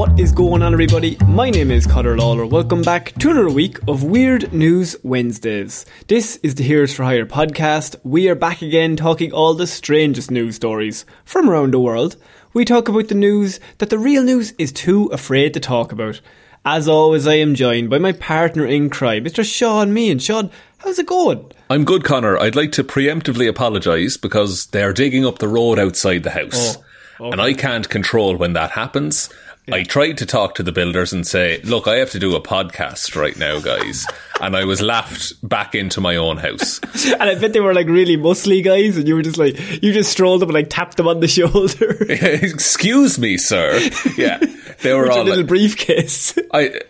What is going on, everybody? My name is Conor Lawler. Welcome back to another week of Weird News Wednesdays. This is the Heroes for Hire podcast. We are back again talking all the strangest news stories from around the world. We talk about the news that the real news is too afraid to talk about. As always, I am joined by my partner in crime, Mr. Shaun Meighan. Shaun, how's it going? I'm good, Conor. I'd like to preemptively apologise because they're digging up the road outside the house. Oh, And I can't control when that happens. I tried to talk to the builders and say, look, I have to do a podcast right now, guys. and I was laughed back into my own house. And I bet they were like really muscly guys, and you were just like, you just strolled up and like tapped them on the shoulder. Excuse me, sir. Yeah. They were all little like, briefcase. I,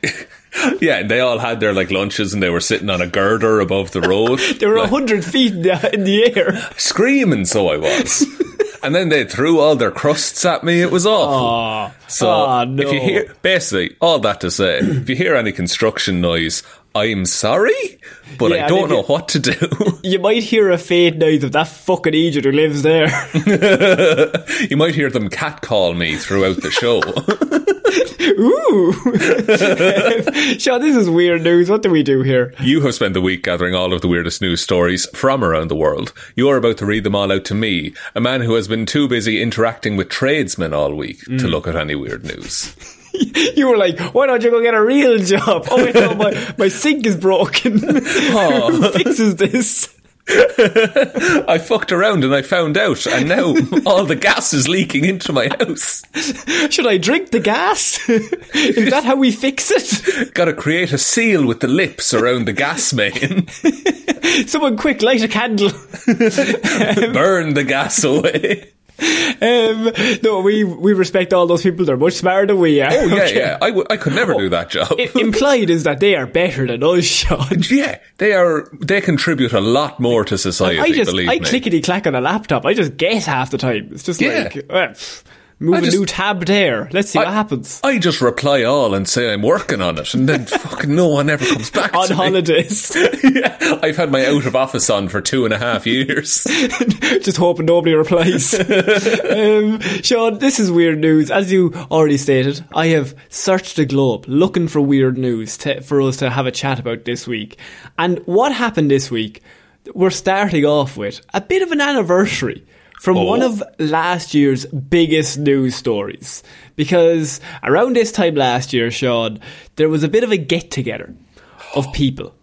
yeah, and they all had their like lunches and they were sitting on a girder above the road. They were a like, hundred feet in the, in the air. screaming, so I was. And then they threw all their crusts at me. It was awful. Aw. So no. if you hear, basically, all that to say, if you hear any construction noise, I'm sorry, but Yeah, I don't know what to do. You might hear a fade noise of that fucking Egypt who lives there. you might hear them catcall me throughout the show. Ooh. Shaun, this is weird news. What do we do here? you have spent the week gathering all of the weirdest news stories from around the world. You are about to read them all out to me, a man who has been too busy interacting with tradesmen all week to Mm. look at any weird news. You were like, why don't you go get a real job? Oh, wait, no, my, my sink is broken. Oh. Who fixes this? I fucked around and I found out, and now all the gas is leaking into my house. Should I drink the gas? is that how we fix it? Got to create a seal with the lips around the gas main. Someone quick, light a candle. Burn the gas away. Um, no, we, we respect all those people. They're much smarter than we are. Oh yeah, Okay. yeah. I, w- I could never do that job. I- implied is that they are better than us, Shaun. yeah, they are. They contribute a lot more to society. I just believe I clickety clack on a laptop. I just guess half the time. It's just Yeah. like pff, move I a just- new tab there. Let's see what happens. I just reply all and say I'm working on it, and then fucking no one ever comes back on holidays, yeah, I've had my out of office on for two and a half years. just hoping nobody replies. um, Shaun, this is weird news. As you already stated, I have searched the globe looking for weird news to, for us to have a chat about this week. And what happened this week? We're starting off with a bit of an anniversary from Oh. one of last year's biggest news stories. Because around this time last year, Shaun, there was a bit of a get together of people.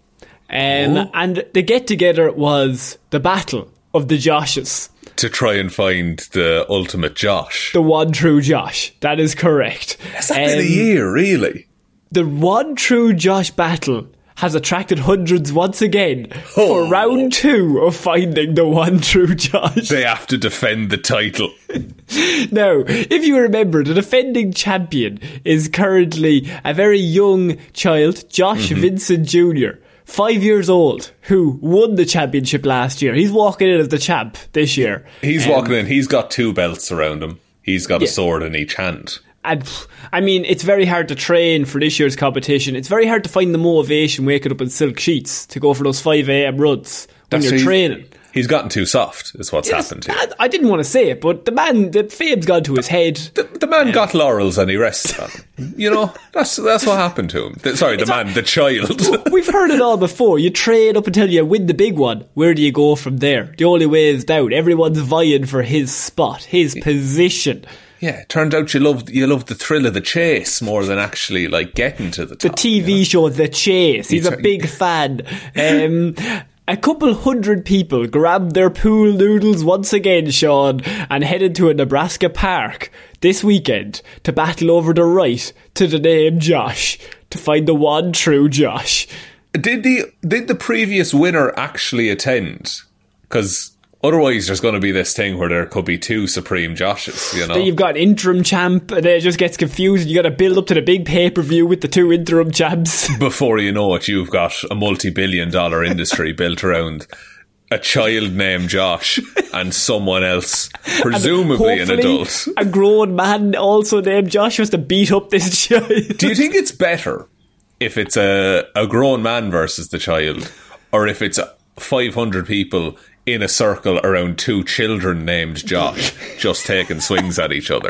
Um, And the get together was the battle of the Joshes. to try and find the ultimate Josh. The one true Josh. That is correct. Has that been a Um, year, really? The one true Josh battle has attracted hundreds once again Oh. for round two of finding the one true Josh. They have to defend the title. Now, if you remember, the defending champion is currently a very young child, Josh Mm-hmm. Vincent Jr. five years old, who won the championship last year. He's walking in as the champ this year. He's Um, walking in. He's got two belts around him. He's got a Yeah. sword in each hand. And I mean, it's very hard to train for this year's competition. It's very hard to find the motivation waking up in silk sheets to go for those 5 a.m. runs when you're training. He's gotten too soft. Is what's happened here. I, I didn't want to say it, but the man, the fame's gone to his head. The, the man got laurels and he rested on them. You know, that's that's what happened to him. The- sorry, the man, the child. We've heard it all before. You train up until you win the big one. Where do you go from there? The only way is down. Everyone's vying for his spot, his position. Yeah, it turned out you loved you loved the thrill of the chase more than actually like getting to the top, The. TV show The Chase. He's a big fan. Um, a couple hundred people grabbed their pool noodles once again, Shaun, and headed to a Nebraska park this weekend to battle over the right to the name Josh to find the one true Josh. Did the did the previous winner actually attend? Because otherwise, there's going to be this thing where there could be two supreme Joshes. You know, Then you've got an interim champ, and it just gets confused. You got to build up to the big pay per view with the two interim champs. before you know it, you've got a multi-billion dollar industry built around a child named Josh and someone else, presumably an adult. A grown man also named Josh has to beat up this child. Do you think it's better if it's a, a grown man versus the child, or if it's 500 people in a circle around two children named Josh just taking swings at each other?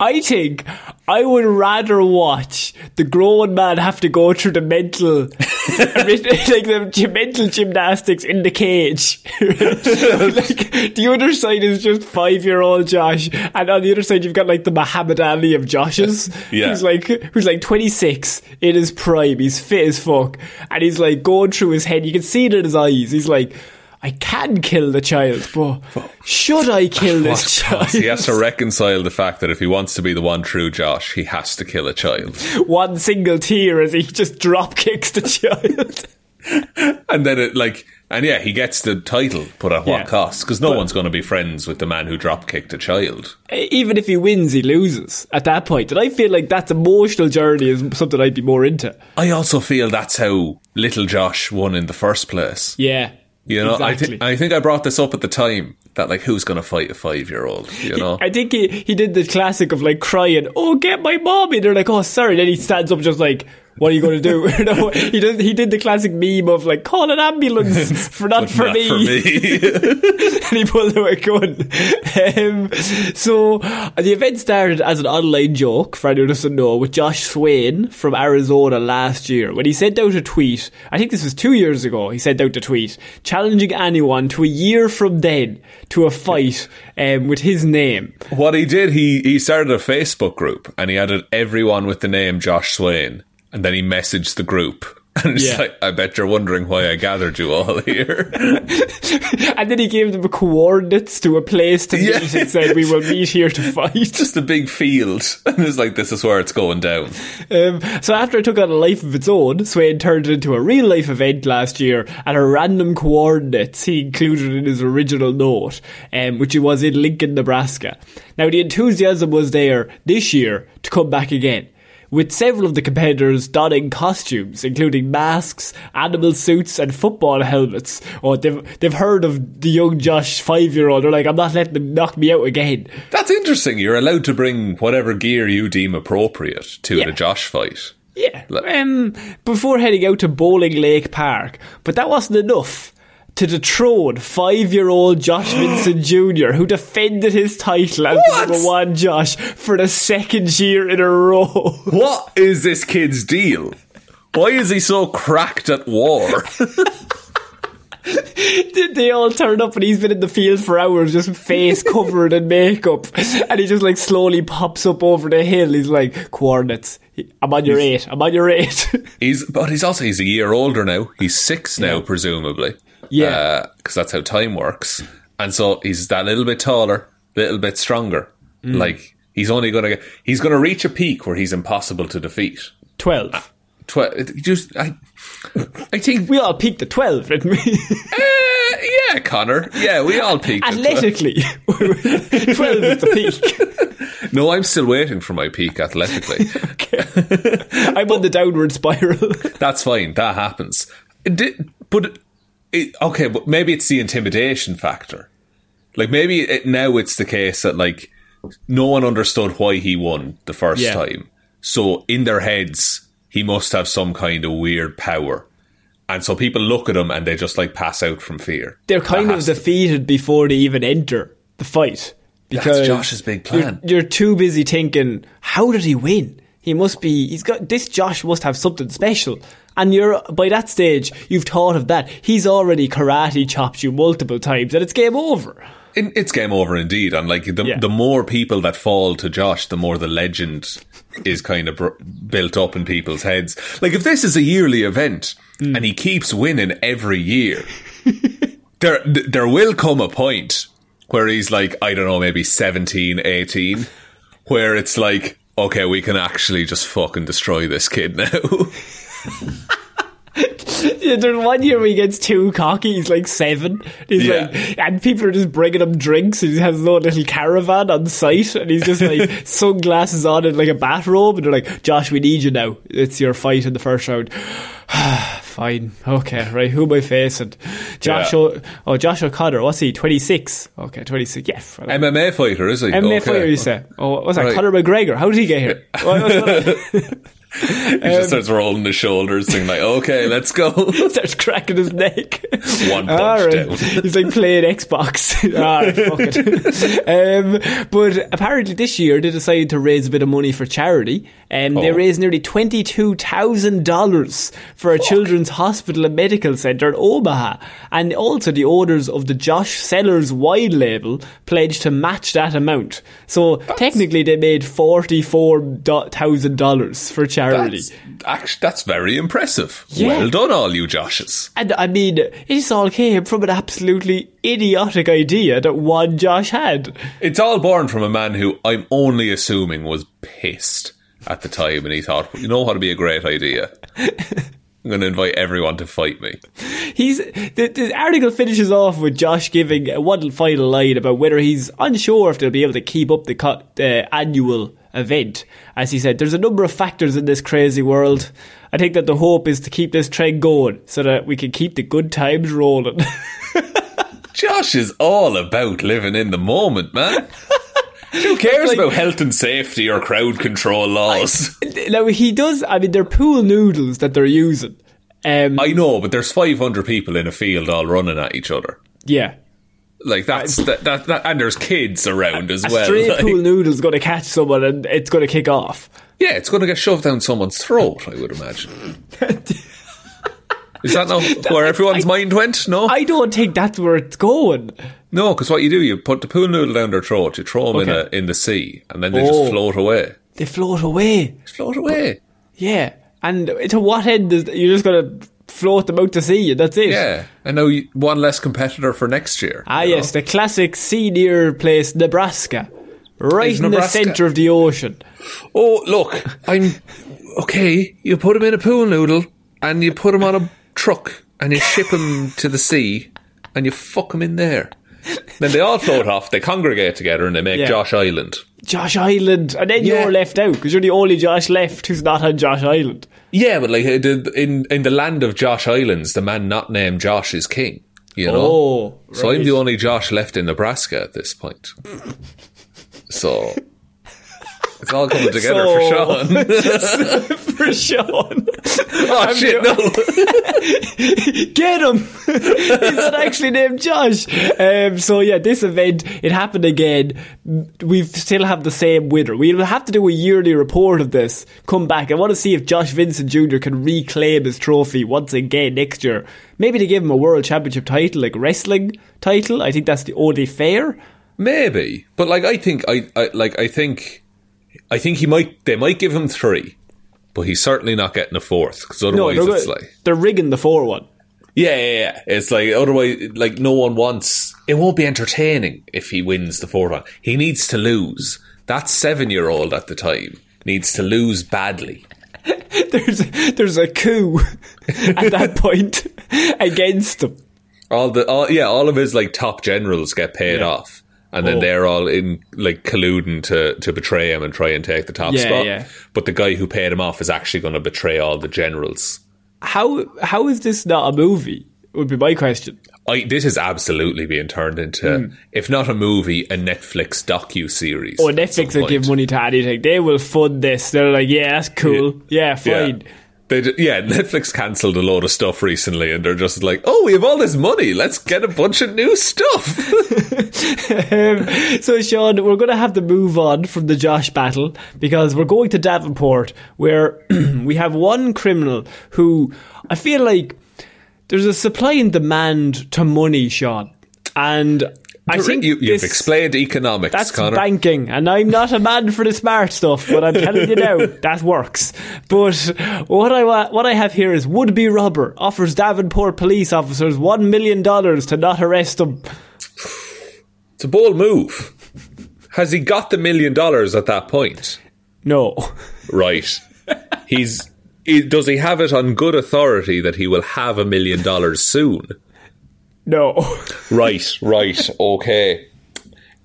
I think I would rather watch the grown man have to go through the mental, like the mental gymnastics in the cage. like the other side is just five year old Josh, and on the other side you've got like the Muhammad Ali of Joshes. Yeah. He's like who's like twenty six in his prime. He's fit as fuck, and he's like going through his head. You can see it in his eyes. He's like. I can kill the child, but should I kill this child? He has to reconcile the fact that if he wants to be the one true Josh, he has to kill a child. one single tear as he just drop kicks the child. And then it like, and yeah, he gets the title, but at Yeah. what cost? Because no one's going to be friends with the man who drop kicked a child. Even if he wins, he loses at that point. And I feel like that's emotional journey is something I'd be more into. I also feel that's how little Josh won in the first place. Yeah. You know, I, exactly. thi- I think I brought this up at the time that like, who's going to fight a five year old? You know, I think he, he did the classic of like crying, oh, get my mommy. They're like, oh, sorry. Then he stands up just like, what are you going to do? You know, he, does, he did the classic meme of like, call an ambulance for not, for, not me. for me. and he pulled out a gun. Um, so the event started as an online joke, for anyone who doesn't know, with Josh Swain from Arizona last year. When he sent out a tweet, I think this was two years ago, he sent out a tweet challenging anyone to a year from then to a fight um, with his name. what he did, he he started a Facebook group and he added everyone with the name Josh Swain, and then he messaged the group. And it's Yeah. like, I bet you're wondering why I gathered you all here. and then he gave them coordinates to a place to Yeah. meet and said, we will meet here to fight. Just a big field. And it's like, this is where it's going down. Um, so after it took on a life of its own, Swain turned it into a real life event last year at a random coordinates he included in his original note, um, which was in Lincoln, Nebraska. Now the enthusiasm was there this year to come back again. With several of the competitors donning costumes, including masks, animal suits, and football helmets. Oh, they've, they've heard of the young Josh five year old. They're like, I'm not letting them knock me out again. That's interesting. You're allowed to bring whatever gear you deem appropriate to Yeah. the Josh fight. Yeah. Um, before heading out to Bowling Lake Park. But that wasn't enough to dethrone five year old Josh Vincent Jr., who defended his title as What? number one Josh for the second year in a row. What is this kid's deal? Why is he so cracked at war? Did they all turn up and he's been in the field for hours, just face covered in makeup. And he just like slowly pops up over the hill. He's like, coordinates. I'm on your eight. I'm on your eight. he's but he's also he's a year older now. He's six now, presumably. Yeah. because that's how time works. And so he's that little bit taller, little bit stronger. Mm. Like he's only gonna get, he's gonna reach a peak where he's impossible to defeat. 12. Tw- just I, I think We all peaked at 12, didn't we? Uh, yeah, Conor. Yeah, we all peaked. at 12. Athletically, 12 is the peak. No, I'm still waiting for my peak athletically. I'm on the downward spiral. That's fine. That happens. But it, okay, but maybe it's the intimidation factor. Like maybe it, now it's the case that like no one understood why he won the first Yeah. time. So in their heads, he must have some kind of weird power. And so people look at him and they just like pass out from fear. They're kind That of to- defeated before they even enter the fight. Because Josh's big you're- plan. You're, too busy thinking, how did he win? He must be. He's got this. Josh must have something special. And you're by that stage, you've thought of that. He's already karate chopped you multiple times, and it's game over. In, it's game over indeed, and like the Yeah. the more people that fall to Josh, the more the legend is kind of br- built up in people's heads. Like if this is a yearly event Hmm. and he keeps winning every year, there there will come a point where he's like I don't know, maybe 17, 18, where it's like okay, we can actually just fucking destroy this kid now. There's one year where he gets too cocky. He's like seven. He's Yeah. like, and people are just bringing him drinks. And he has his own little caravan on site, and he's just like sunglasses on and like a bathrobe. And they're like, "Josh, we need you now. It's your fight in the first round." Fine, okay, right. Who am I facing? Josh. Yeah. O- oh, Josh O'Connor. What's he? Twenty six. Okay, twenty six. Yeah. MMA fighter, is he? MMA Okay. fighter, you say? Oh, what's that? Right. Conor McGregor. How did he get here? He just starts rolling his shoulders, saying like, "Okay, let's go." starts cracking his neck. One punch All right. down. He's like playing Xbox. Right, fuck it. um, but apparently this year they decided to raise a bit of money for charity. Um, They Oh. raised nearly $22,000 for a children's hospital and medical centre in Omaha. And also the owners of the Josh Cellars wine label pledged to match that amount. So technically they made $44,000 for charity. That's, actually, that's very impressive. Yeah. Well done, all you Joshes. And I mean, this all came from an absolutely idiotic idea that one Josh had. It's all born from a man who I'm only assuming was pissed at the time, and he thought, you know what would be a great idea? I'm going to invite everyone to fight me. He's the, the article finishes off with Josh giving one final line about whether he's unsure if they'll be able to keep up the co- the uh, annual event. As he said, there's a number of factors in this crazy world. I think that the hope is to keep this trend going so that we can keep the good times rolling. Josh is all about living in the moment, man. Who cares Like- about health and safety or crowd control laws? now he does. I mean, they're pool noodles that they're using. Um, I know, but there's 500 people in a field all running at each other. yeah. Like that's that, that, that and there's kids around as A well. stray like- pool noodle's going to catch someone and it's going to kick off. Yeah, it's going to get shoved down someone's throat, I would imagine. Is that not where everyone's mind went? No? I don't think that's where it's going. No, because what you do, you put the pool noodle down their throat, you throw them in, Okay. a, in the sea, and then they Oh. just float away. They float away. Just float away. Yeah. And to what end is you're just to float them out to sea that's it? Yeah. And now you, one less competitor for next year. Ah, you know? yes, the classic senior place, Nebraska. Right in Nebraska- the centre of the ocean. Oh, look, I'm. Okay, you put them in a pool noodle, and you put them on a truck, and you ship them to the sea, and you fuck them in there. Then they all float off, they congregate together, and they make Yeah. Josh Island. Josh Island. And then Yeah. you're left out because you're the only Josh left who's not on Josh Island. Yeah, but like in in the land of Josh Islands, the man not named Josh is king. You know, Oh, so I'm the only Josh left in Nebraska at this point. So it's all coming together for So- Shaun. For Shaun. oh shit! No, Get him! He's not actually named Josh. Um, so yeah, this event it happened again. We still have the same winner. We'll have to do a yearly report of this. Come back. I want to see if Josh Vincent Jr. can reclaim his trophy once again next year. Maybe to give him a world championship title, like wrestling title. I think that's the only fair. maybe, but like I think I, I like I think I think he might they might give him three, but he's certainly not getting a fourth because otherwise they're, it's like they're rigging the four one. yeah, yeah, yeah. It's like otherwise like no one wants. It won't be entertaining if he wins the fourth one. He needs to lose. That seven year old at the time needs to lose badly. There's there's a coup at that point against him. all the all, yeah all of his like top generals get paid Yeah. off and then Oh. they're all in like colluding to to betray him and try and take the top Yeah, spot yeah. but the guy who paid him off is actually going to betray all the generals how how is this not a movie? Would be my question. I, this is absolutely being turned into, if not a movie, a Netflix docu series. Hmm. Oh, Netflix will give money to anything. They will fund this. They're like, yeah, that's cool. Yeah, fine. They, d- yeah, Netflix cancelled a load of stuff recently, and they're just like, "Oh, we have all this money. Let's get a bunch of new stuff." Um, so, Shaun, we're going to have to move on from the Josh battle because we're going to Davenport, where we have one criminal who I feel like there's a supply and demand to money, Shaun, and. I think you, you've this- explained economics, That's Conor. banking, and I'm not a man for the smart stuff, but I'm telling you now that works. But what I what I have here is would-be robber offers Davenport police officers one million dollars to not arrest him. it's a bold move. Has he got the million dollars at that point? No, Right. He's. He, does he have it on good authority that he will have a million dollars soon? No. Right, right, okay.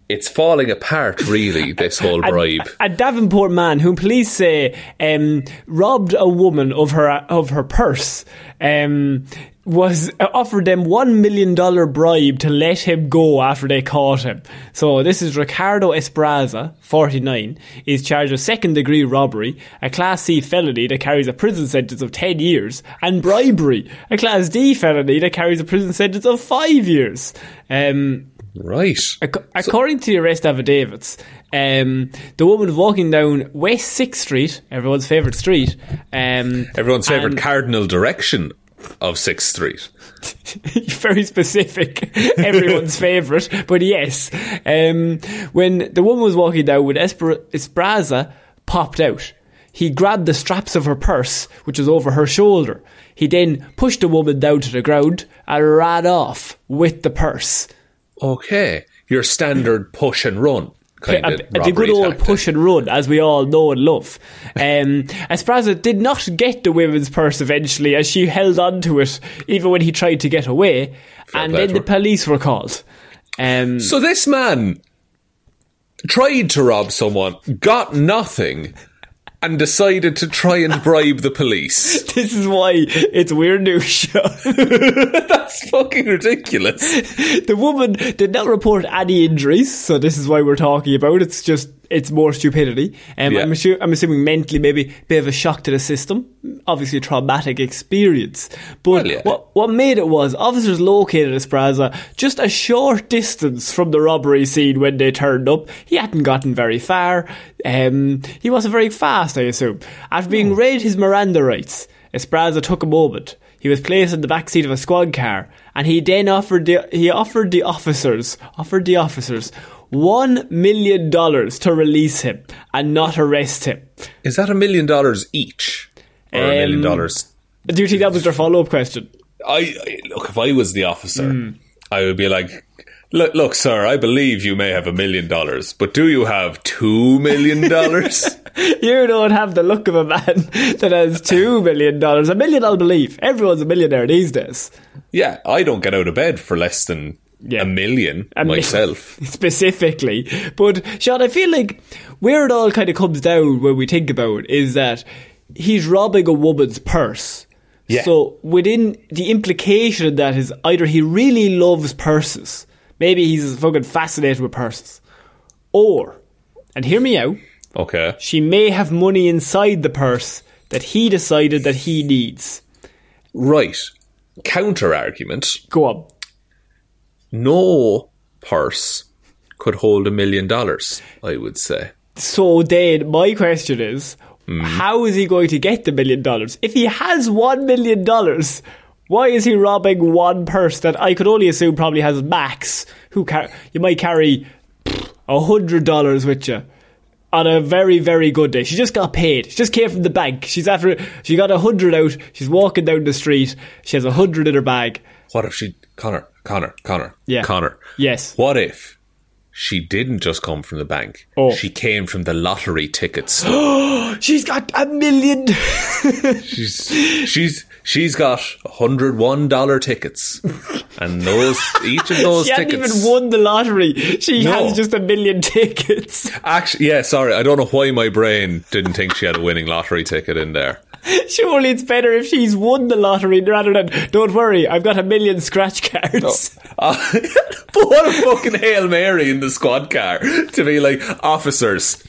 It's falling apart, really, this whole bribe. A, a Davenport man whom police say um, robbed a woman of her of her purse. Um, was offered them one million dollar bribe to let him go after they caught him. So this is Ricardo Espraza, forty nine, is charged with second degree robbery, a class C felony that carries a prison sentence of ten years, and bribery, a class D felony that carries a prison sentence of five years. Um, Right. Ac- According to the arrest affidavits, um, the woman was walking down West Sixth Street, everyone's favourite street. Um, Everyone's favourite cardinal direction of 6th Street. very specific, everyone's favourite, but yes. Um, when the woman was walking down, when Espra- Espraza popped out, he grabbed the straps of her purse, which was over her shoulder. He then pushed the woman down to the ground and ran off with the purse. Okay. Your standard push and run kind a, of the good old tactic. push and run, as we all know and love. Um, Espraza did not get the women's purse eventually, as she held on to it even when he tried to get away, and then the police were called. Um, So this man tried to rob someone, got nothing, and decided to try and bribe the police. this is why it's weird news. show. That's fucking ridiculous. the woman did not report any injuries, so this is why we're talking about. It's just it's more stupidity. Um, Yeah. I'm, assu- I'm assuming mentally, maybe a bit of a shock to the system. Obviously, a traumatic experience. But Well, yeah. what what made it was officers located Espraza just a short distance from the robbery scene when they turned up. He hadn't gotten very far. Um, he wasn't very fast, I assume. After being read his Miranda rights, Espraza took a moment. He was placed in the back seat of a squad car, and he then offered the he offered the officers offered the officers one million dollars to release him and not arrest him. Is that a million dollars each? Or a million Um, dollars? Do you think that was their follow up question? I, I look. If I was the officer, Hmm. I would be like, "Look, look, sir. I believe you may have a million dollars, but do you have two million dollars?" You don't have the look of a man that has two million dollars. A million, I'll believe. Everyone's a millionaire these days. yeah, I don't get out of bed for less than Yeah. a million A mi- myself. specifically. But Shaun, I feel like where it all kind of comes down when we think about it is that he's robbing a woman's purse. Yeah. So within the implication of that is either he really loves purses, maybe he's fucking fascinated with purses, or, and hear me out, Okay. she may have money inside the purse that he decided that he needs. Right. Counter argument. Go on. No purse could hold a million dollars, I would say. So then, my question is, how is he going to get the million dollars? If he has one million dollars, why is he robbing one purse that I could only assume probably has Max, who car- you might carry a hundred dollars with you on a very very good day. She just got paid. She just came from the bank. She's after she got a hundred out. She's walking down the street. She has a hundred in her bag. What if she Conor, Conor, Conor, Yeah. Conor. Yes. What if she didn't just come from the bank? Oh. She came from the lottery tickets. She's got a million. she's she's she's got hundred one dollar tickets. And those each of those tickets. she hasn't even won the lottery. She No. has just a million tickets. Actually, yeah, sorry, I don't know why my brain didn't think she had a winning lottery ticket in there. Surely it's better if she's won the lottery rather than, don't worry, I've got a million scratch cards. Uh, but what a fucking Hail Mary in the squad car to be like, officers,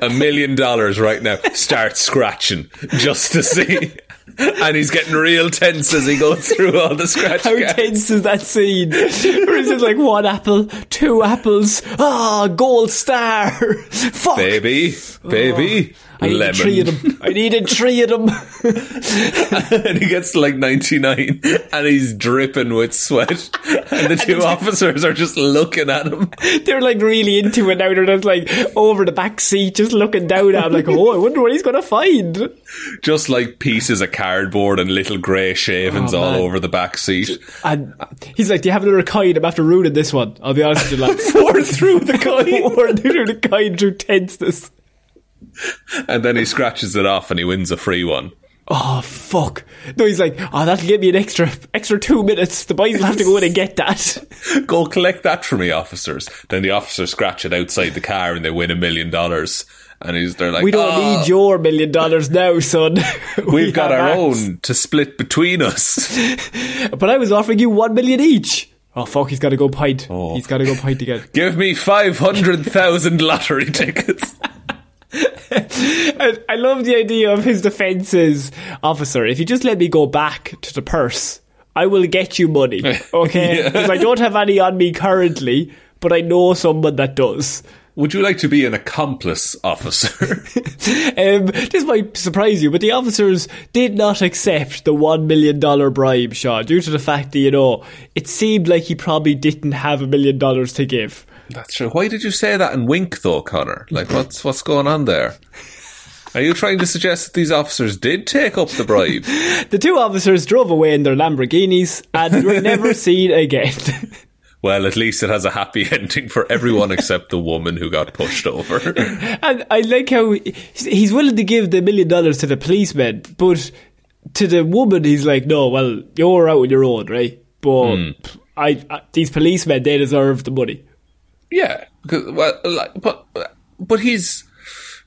a million dollars right now, start scratching just to see. And he's getting real tense as he goes through all the scratch How cards. tense is that scene? Where is it like one apple, two apples, ah, gold star. Fuck. Baby, baby, I needed lemon. three of them. I needed three of them. and he gets to like 99 and he's dripping with sweat. And the two officers are just looking at him. They're like really into it now. They're just like over the back seat, just looking down at him like, oh, I wonder what he's going to find. Just like pieces of cardboard and little grey shavings Oh, all over the back seat. And he's like, do you have another kind? I'm after ruining this one. I'll be honest with you, lad. Pour through the coin. Or through the kind through tenseness. And then he scratches it off and he wins a free one. Oh fuck! No, he's like, oh, that'll give me an extra, extra two minutes. The boys will have to go in and get that. Go collect that for me, officers. Then the officers scratch it outside the car and they win a million dollars. And he's they're like, We don't "Oh, need ah, your million dollars now, son. We We've got our ours." own to split between us. But I was offering you one million each. Oh fuck! He's got to go pint. Oh. He's got to go pint again. Give me 500,000 lottery tickets. I, I love the idea of his defences officer. If you just let me go back to the purse, I will get you money. Okay, because I don't have any on me currently, but I know someone that does. Would you like to be an accomplice officer? Um, this might surprise you, but the officers did not accept the one million dollar bribe, Shaw, due to the fact that you know it seemed like he probably didn't have a million dollars to give. That's true. Why did you say that and wink though, Conor? Like, what's what's going on there? Are you trying to suggest that these officers did take up the bribe? The two officers drove away in their Lamborghinis and were never seen again. Well, at least it has a happy ending for everyone except the woman who got pushed over. And I like how he's willing to give the million dollars to the policeman, but to the woman, he's like, no, well, you're out on your own, right? But Hmm. I, I, these policemen, they deserve the money. Yeah, 'cause- well, like, but but he's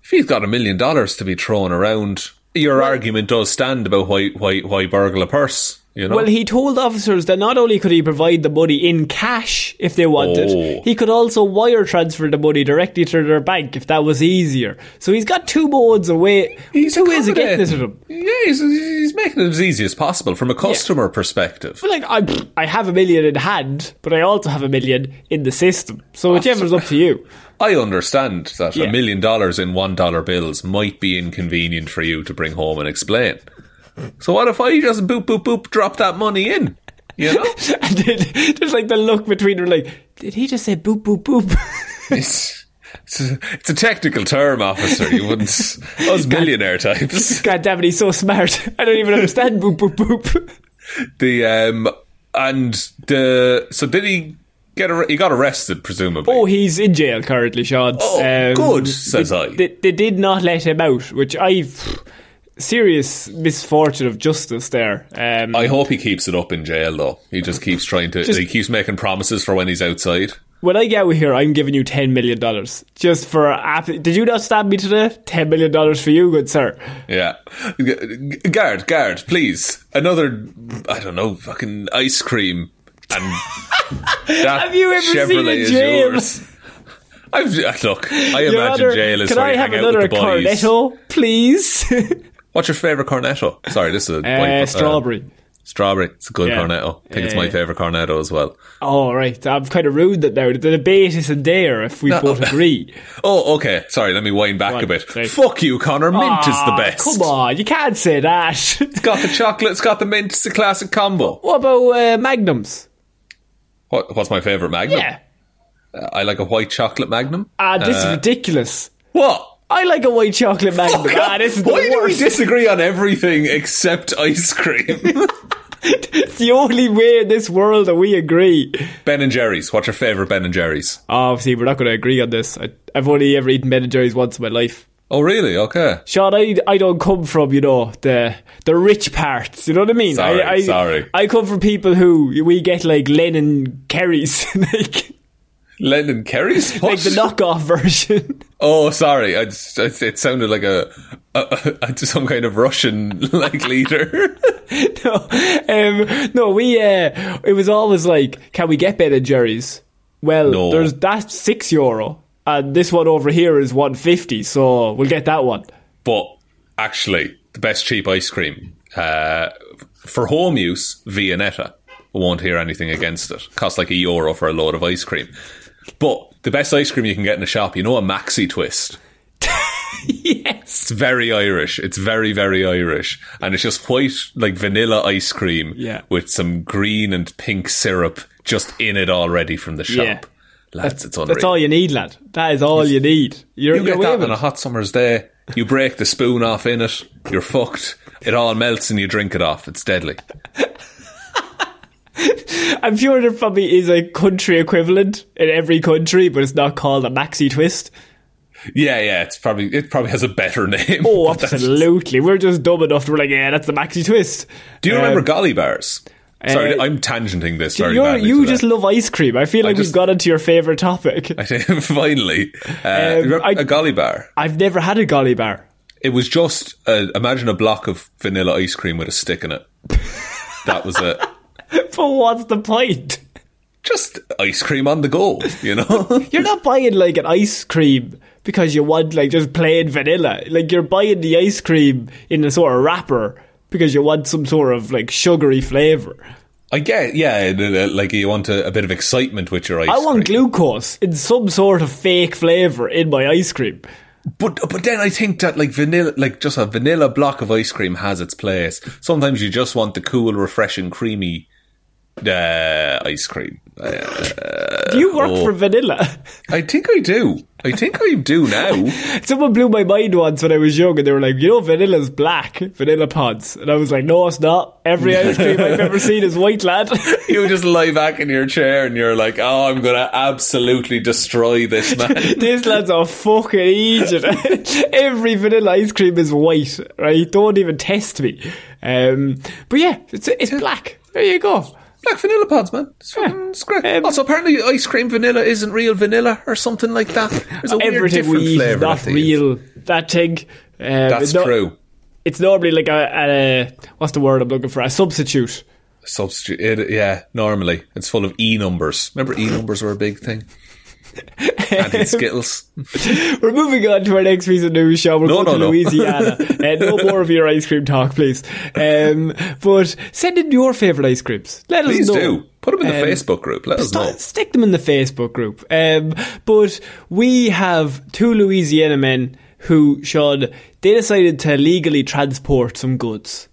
if he's got a million dollars to be thrown around, your argument does stand about why why why burgle a purse. You know, Well, he told officers that not only could he provide the money in cash if they wanted, Oh. he could also wire transfer the money directly to their bank if that was easier. So he's got two modes of way, two ways of getting it to them. Yeah, he's, he's making it as easy as possible from a customer perspective. But like, I, I have a million in hand, but I also have a million in the system. So whichever's up to you. I understand that Yeah. a million dollars in one dollar bills might be inconvenient for you to bring home and explain. So what if I just boop boop boop drop that money in? You know, And then there's like the look between them, like, did he just say boop boop boop? it's, it's, a, it's a technical term, officer. You wouldn't us millionaire types. God damn it, he's so smart. I don't even understand boop boop boop. The um and the so did he get ar- he got arrested presumably? Oh, he's in jail currently, Shaun. Oh, good, says they, I. They, they did not let him out, which I've serious misfortune of justice there. Um, I hope he keeps it up in jail though. He just keeps trying to. Just- he keeps making promises for when he's outside. when I get out here, I'm giving you ten million dollars just for. App- did you not stab me today? Ten million dollars for you, good sir. Yeah. Guard, guard, please. Another, I don't know, fucking ice cream. And that Have you ever Chevrolet seen a yours. I've, look, I Your imagine Honor, jail is Can where I you have hang out with the boys. cornetto, please? What's your favourite cornetto? Sorry, this is a uh, white- strawberry. strawberry. It's a good Yeah. cornetto. I think it's my Yeah. favourite cornetto as well. Oh right, I'm kind of ruined that now. The debate isn't there if we both agree. Oh, okay. Sorry, let me wind back on, a bit. sorry. Fuck you, Conor. Mint is the Ah, best. Come on, you can't say that. It's got the chocolate, it's got the mint, it's a classic combo. what about uh, Magnums? What, what's my favourite magnum? Yeah. I like a white chocolate magnum. Ah, this is Uh, ridiculous. What? I like a white chocolate Magnum. Ah, this is the Why do we disagree on everything except ice cream? it's the only way in this world that we agree. ben and Jerry's. What's your favourite Ben and Jerry's? Obviously, we're not going to agree on this. I, I've only ever eaten Ben and Jerry's once in my life. Oh, really? Okay. Shaun, I, I don't come from, you know, the the rich parts. You know what I mean? Sorry, I, I, sorry. I come from people who we get like Lennon Kerry's. like, Lennon Kerry's like the knockoff version. Oh, sorry. I, just- I- it sounded like a, a, a some kind of Russian like leader. no, um, no, we. Uh, it was always like, can we get Ben and Jerry's? Well, No. there's that's six euro, and this one over here is one fifty. So we'll get that one. but actually, the best cheap ice cream uh, for home use, Viennetta. Won't hear anything against it. Costs like a euro for a load of ice cream. But the best ice cream you can get in a shop, you know, a maxi twist. yes. It's very Irish. It's very, very Irish. And it's just white, like vanilla ice cream Yeah. with some green and pink syrup just in it already from the shop. Yeah. Lads, it's unreal. That's all you need, lad. That is all you need. You're, You you're get that on a hot summer's day. You break the spoon off in it. You're fucked. It all melts and you drink it off. It's deadly. I'm sure there probably is a country equivalent in every country, but it's not called a maxi twist. Yeah, yeah. It's probably it probably has a better name. Oh, that's- absolutely. We're just dumb enough to be like, yeah, that's the maxi twist. Do you Um, remember Golly bars? Sorry, uh, I'm tangenting this very you just love ice cream. I feel like just- we've got into your favourite topic. I think finally, uh, remember I- a Golly bar. I've never had a golly bar. It was just uh, imagine a block of vanilla ice cream with a stick in it. that was it. But what's the point? Just ice cream on the go, you know. You're not buying like an ice cream because you want like just plain vanilla. Like you're buying the ice cream in a sort of wrapper because you want some sort of like sugary flavour. I get, yeah, uh, like you want a, a bit of excitement with your ice cream. I want cream. glucose in some sort of fake flavour in my ice cream. But but then I think that like vanilla, like just a vanilla block of ice cream has its place. Sometimes you just want the cool, refreshing, creamy uh, ice cream. Uh, Do you work oh. for vanilla? I think I do. I think I do now. Someone blew my mind once when I was young and they were like, you know, vanilla's black, vanilla pods. And I was like, no, it's not. Every ice cream I've ever seen is white, lad. You just lie back in your chair and you're like, oh, I'm going to absolutely destroy this man. this lad's a fucking idiot. Every vanilla ice cream is white, right? Don't even test me. Um, but yeah, it's, it's black. There you go. Black vanilla pods, man. It's, fucking- it's great. Um, also, apparently, ice cream vanilla isn't real vanilla or something like that. There's a weird different we eat flavour. not real. That thing. Um, That's not- true. It's normally like a, a, what's the word I'm looking for? A substitute. Substitute. It, yeah, normally it's full of e numbers. Remember, e numbers were a big thing. Anti Skittles. We're moving on to our next piece of news, Shaun. We're No, going to no, no. Louisiana. uh, no more of your ice cream talk, please. Um, but send in your favourite ice creams. Let Please us know. Please do. Put them in the Um, Facebook group. Let us know. Stick them in the Facebook group. Um, but we have two Louisiana men who, Shaun, they decided to legally transport some goods.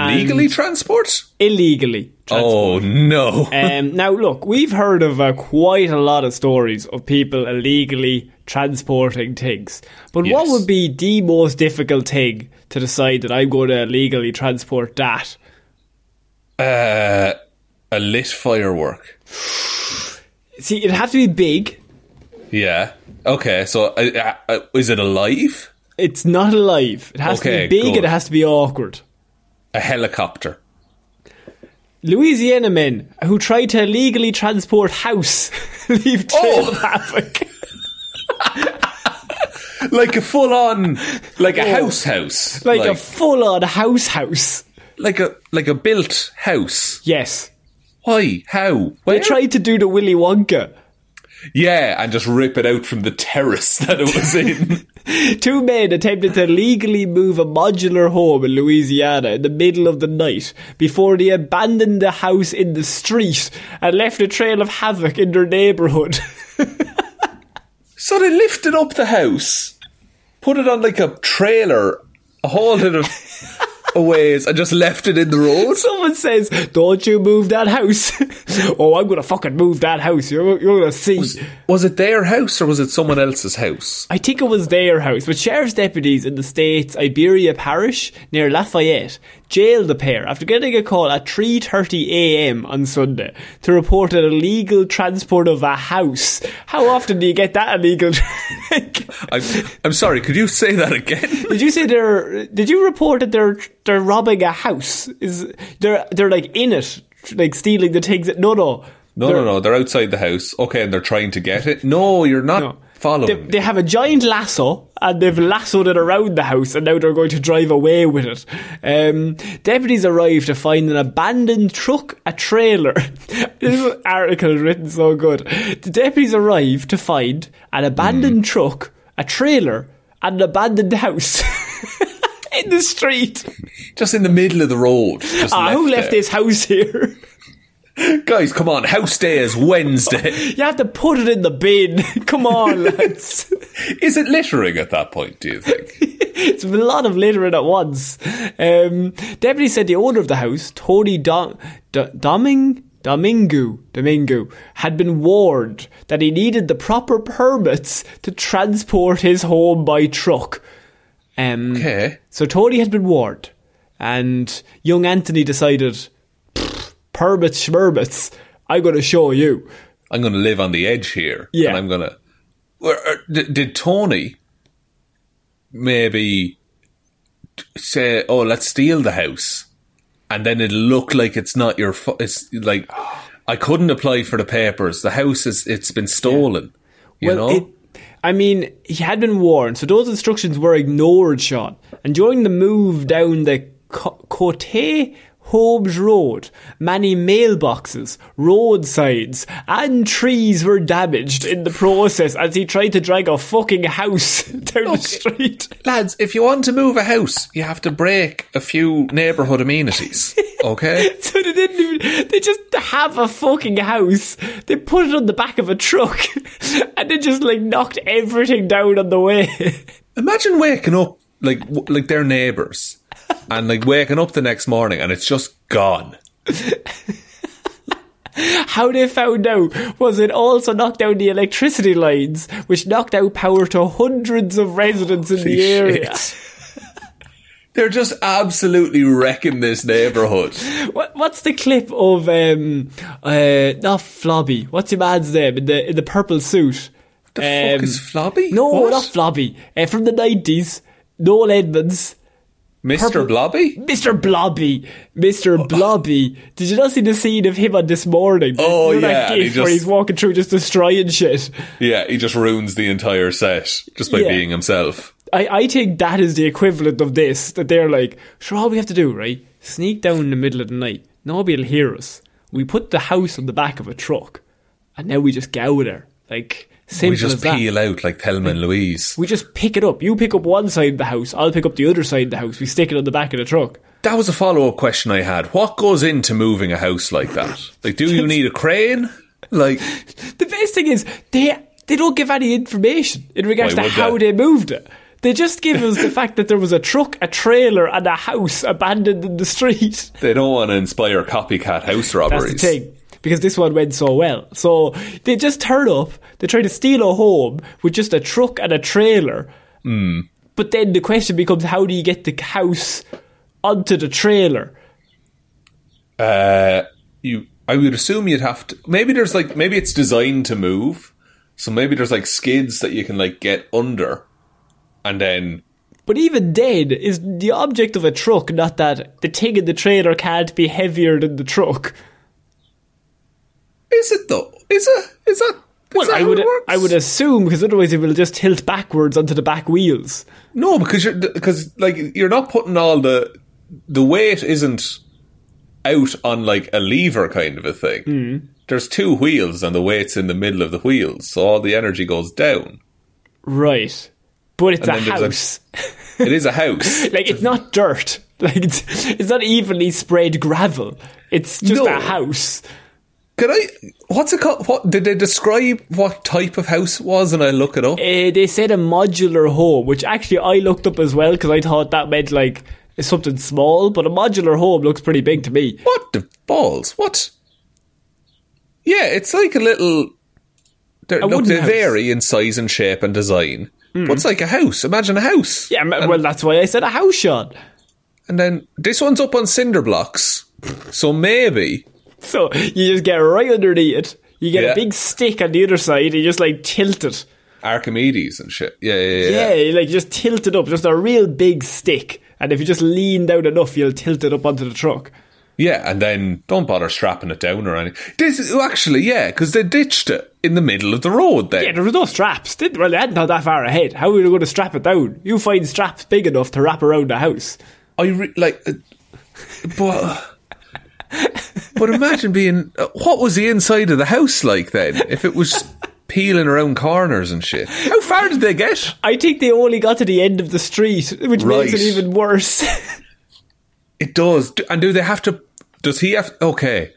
Legally transport? illegally. Oh no! Um, now, look, we've heard of uh, quite a lot of stories of people illegally transporting things. But what would be the most difficult thing to decide that I'm going to illegally transport that? uh, a lit firework. See, it'd have to be big. Yeah. Okay. So, uh, uh, is it alive? It's not alive. It has Okay, to be big good. and it has to be awkward. A helicopter. Louisiana men who tried to illegally transport house leave trail Oh! havoc. Like a full-on, like a oh. house house, Oh. Like, a full-on house house. like a like a built house. Yes. Why? How? They Where? tried to do the Willy Wonka. Yeah, and just rip it out from the terrace that it was in. Two men attempted to legally move a modular home in Louisiana in the middle of the night before they abandoned the house in the street and left a trail of havoc in their neighbourhood. so they lifted up the house, put it on like a trailer, hauled it a, ways, and just left it in the road. Someone says, Don't you move that house. oh, I'm to fucking move that house. You're, you're to see. Was it their house or was it someone else's house? I think it was their house, but sheriff's deputies in the state's Iberia parish near Lafayette jailed the pair after getting a call at 3.30am on Sunday to report an illegal transport of a house. How often do you get that illegal? I'm, I'm sorry, could you say that again? did you say they're, did you report that they're, they're robbing a house? Is, they're, they're like in it, like stealing the things that, no, no. No, no, no. They're outside the house. Okay, and they're trying to get it. No, you're not No. Following. They, they have a giant lasso and they've lassoed it around the house and now they're going to drive away with it. Um, deputies arrive to find an abandoned truck, a trailer. this article is written so good. The deputies arrive to find an abandoned Hmm. truck, a trailer, and an abandoned house. In the street. just in the middle of the road. Just Ah, who left there. this house here? Guys, come on. House day is Wednesday. You have to put it in the bin. Come on, lads. is it littering at that point? Do you think? it's a lot of littering at once. Um, Deputy said the owner of the house, Tony Dom- D- Doming- Domingo, Domingo, had been warned that he needed the proper permits to transport his home by truck. Um, Okay. So Tony had been warned, and young Anthony decided, "Pfft, permits, schmermits, I'm going to show you. I'm going to live on the edge here. Yeah. And I'm going to. Uh, Did, Tony maybe say, "Oh, let's steal the house," and then it'll look like it's not your. Fu- it's like I couldn't apply for the papers. The house is. It's been stolen. You know. It, I mean, he had been warned, so those instructions were ignored, Shaun. And during the move down the Co- Cote Hobbs Road, many mailboxes, road signs, and trees were damaged in the process as he tried to drag a fucking house down the street. Lads, if you want to move a house, you have to break a few neighbourhood amenities. Okay? So they didn't even, they just have a fucking house, they put it on the back of a truck, and they just like knocked everything down on the way. Imagine waking up like like their neighbours and like waking up the next morning and it's just gone. How they found out was it also knocked down the electricity lines, which knocked out power to hundreds of residents in the Holy area. They're just absolutely wrecking this neighbourhood. What, what's the clip of um uh not Flobby? What's your man's name in the in the purple suit? The fuck is Flobby? No, What? not Flobby. Uh, from the nineties. Noel Edmonds. Mr. Purple- Blobby? Mr. Blobby, Mr. Oh. Blobby. Did you not see the scene of him on this morning? Oh, You know yeah, that and he gif where he's walking through just destroying shit. Yeah, he just ruins the entire set just by Yeah. being himself. I, I think that is the equivalent of this. That they're like, sure, all we have to do, right? Sneak down in the middle of the night. Nobody will hear us. We put the house on the back of a truck, and now we just go there. Like simple we just as that. peel out like Thelma and Louise. We just pick it up. You pick up one side of the house. I'll pick up the other side of the house. We stick it on the back of the truck. That was a follow up question I had. What goes into moving a house like that? Like, do you need a crane? Like, The best thing is they they don't give any information in regards to how they? they moved it. They just give us the fact that there was a truck, a trailer, and a house abandoned in the street. they don't want to inspire copycat house robberies. That's the thing. Because this one went so well. So they just turn up, they try to steal a home with just a truck and a trailer. Hmm. But then the question becomes how do you get the house onto the trailer? Uh, you, I would assume you'd have to. Maybe there's like maybe it's designed to move, so maybe there's like skids that you can like get under, and then But even then, is the object of a truck not that the thing in the trailer can't be heavier than the truck? Is it though? Is it? Is that? Is Well, that I would. I would assume because otherwise it will just tilt backwards onto the back wheels. No, because you're because like you're not putting all the the weight isn't out on like a lever kind of a thing. Hmm. There's two wheels and the weight's in the middle of the wheels, so all the energy goes down. Right, but it's And a there's a- house. It is a house. like it's not dirt. Like it's, it's not evenly spread gravel. It's just No. a house. Could I? What's it called? What did they describe? What type of house it was? And I look it up. Uh, they said a modular home, which actually I looked up as well because I thought that meant like something small. But a modular home looks pretty big to me. What the balls? What? Yeah, it's like a little. they're- A Look, they house. vary in size and shape and design. But it's like a house. Imagine a house. Yeah, ma- well, that's why I said a house, Shaun. And then this one's up on cinder blocks. So maybe. So you just get right underneath it. You get Yeah. a big stick on the other side. And you just like tilt it. Archimedes and shit. Yeah, yeah, yeah. Yeah, you, like just tilt it up. Just a real big stick. And if you just lean down enough, you'll tilt it up onto the truck. Yeah, and then don't bother strapping it down or anything. This actually, yeah, because they ditched it in the middle of the road. Then Yeah, there was no straps. Didn't well, they hadn't that far ahead. How were they going to strap it down? You find straps big enough to wrap around the house. I re- like, uh, but but imagine being uh, what was the inside of the house like then? If it was peeling around corners and shit, how far did they get? I think they only got to the end of the street, which Right. makes it even worse. It does, and do they have to? Does he have? Okay,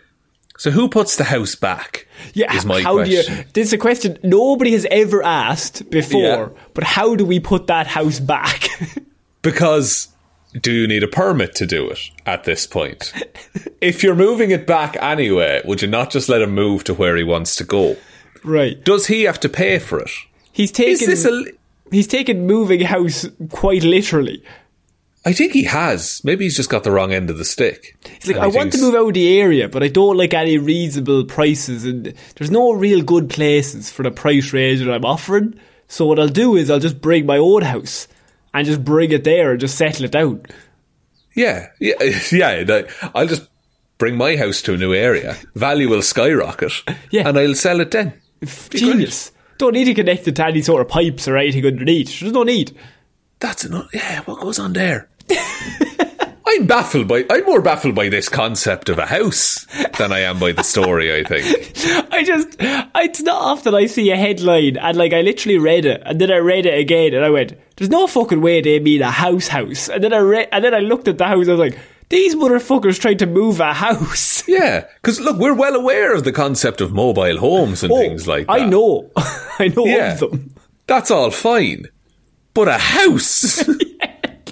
so who puts the house back? yeah, is my how question. do you? This is a question nobody has ever asked before. Yeah. But how do we put that house back? Because do you need a permit to do it at this point? if you're moving it back anyway, would you not just let him move to where he wants to go? right. Does he have to pay for it? He's Is taken. this a? he's taken moving house quite literally. I think he has. Maybe he's just got the wrong end of the stick. He's like, And I want to move out of the area, but I don't like any reasonable prices, and there's no real good places for the price range that I'm offering. So what I'll do is I'll just bring my own house and just bring it there and just settle it down. Yeah, yeah, yeah. I'll just bring my house to a new area. Value will skyrocket. Yeah. and I'll sell it then. Genius. Don't need to connect it to any sort of pipes or anything underneath. There's no need. That's enough. Yeah, what goes on there? I'm baffled by. I'm more baffled by this concept of a house than I am by the story. I think. I just, it's not often I see a headline and like I literally read it and then I read it again and I went, there's no fucking way they mean a house house. And then I read, and then I looked at the house and I was like, these motherfuckers tried to move a house. Yeah, because look, we're well aware of the concept of mobile homes and oh, things like that. Oh, I know. I know Yeah, of them. that's all fine, but a house.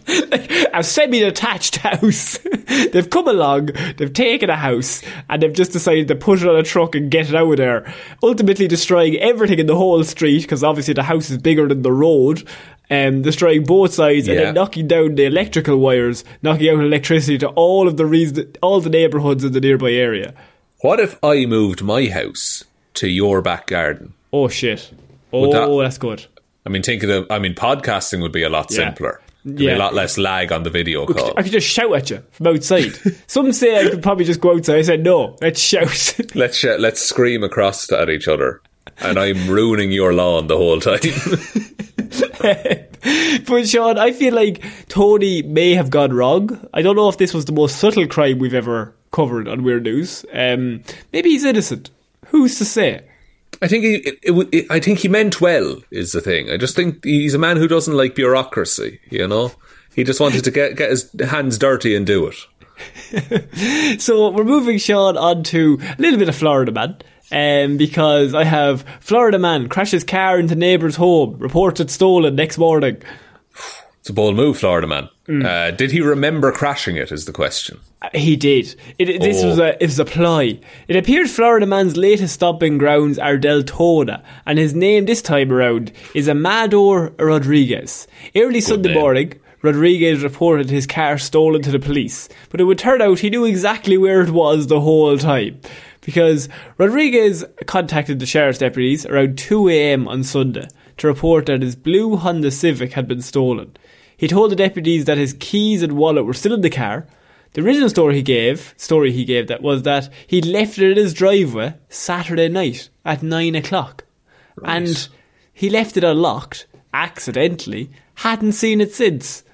A semi-detached house. they've come along, they've taken a house, and they've just decided to put it on a truck and get it out of there. Ultimately destroying everything in the whole street, because obviously the house is bigger than the road. Um, destroying both sides and then knocking down the electrical wires, knocking out electricity to all of the reason, all the neighbourhoods in the nearby area. what if I moved my house to your back garden? Oh shit! Would that- Oh, that's good. I mean, think of the. I mean, podcasting would be a lot Yeah. simpler. Yeah. a lot less lag on the video call. I could just shout at you from outside. Some say I could probably just go outside. I said no. Let's shout. let's sh- let's scream across at each other, and I'm ruining your lawn the whole time. but Shaun, I feel like Tony may have gone wrong. I don't know if this was the most subtle crime we've ever covered on Weird News. Um, maybe he's innocent. Who's to say? I think he. It, it, it, I think he meant well. Is the thing. I just think he's a man who doesn't like bureaucracy. You know, he just wanted to get get his hands dirty and do it. So we're moving Shaun on to a little bit of Florida man. Um, because I have Florida man crashes car into neighbour's home, reported stolen next morning. It's a bold move, Florida man. Mm. Uh, did he remember crashing it? Is the question. He did. It, it- this Oh. was a it was a ploy. It appeared Florida man's latest stopping grounds are Deltona, and his name this time around is Amador Rodriguez. Early Sunday name. morning, Rodriguez reported his car stolen to the police, but it would turn out he knew exactly where it was the whole time. Because Rodriguez contacted the sheriff's deputies around 2 a.m. on Sunday to report that his blue Honda Civic had been stolen. He told the deputies that his keys and wallet were still in the car, the original story he gave, story he gave that was that he left it in his driveway Saturday night at nine o'clock, and he left it unlocked accidentally. Hadn't seen it since.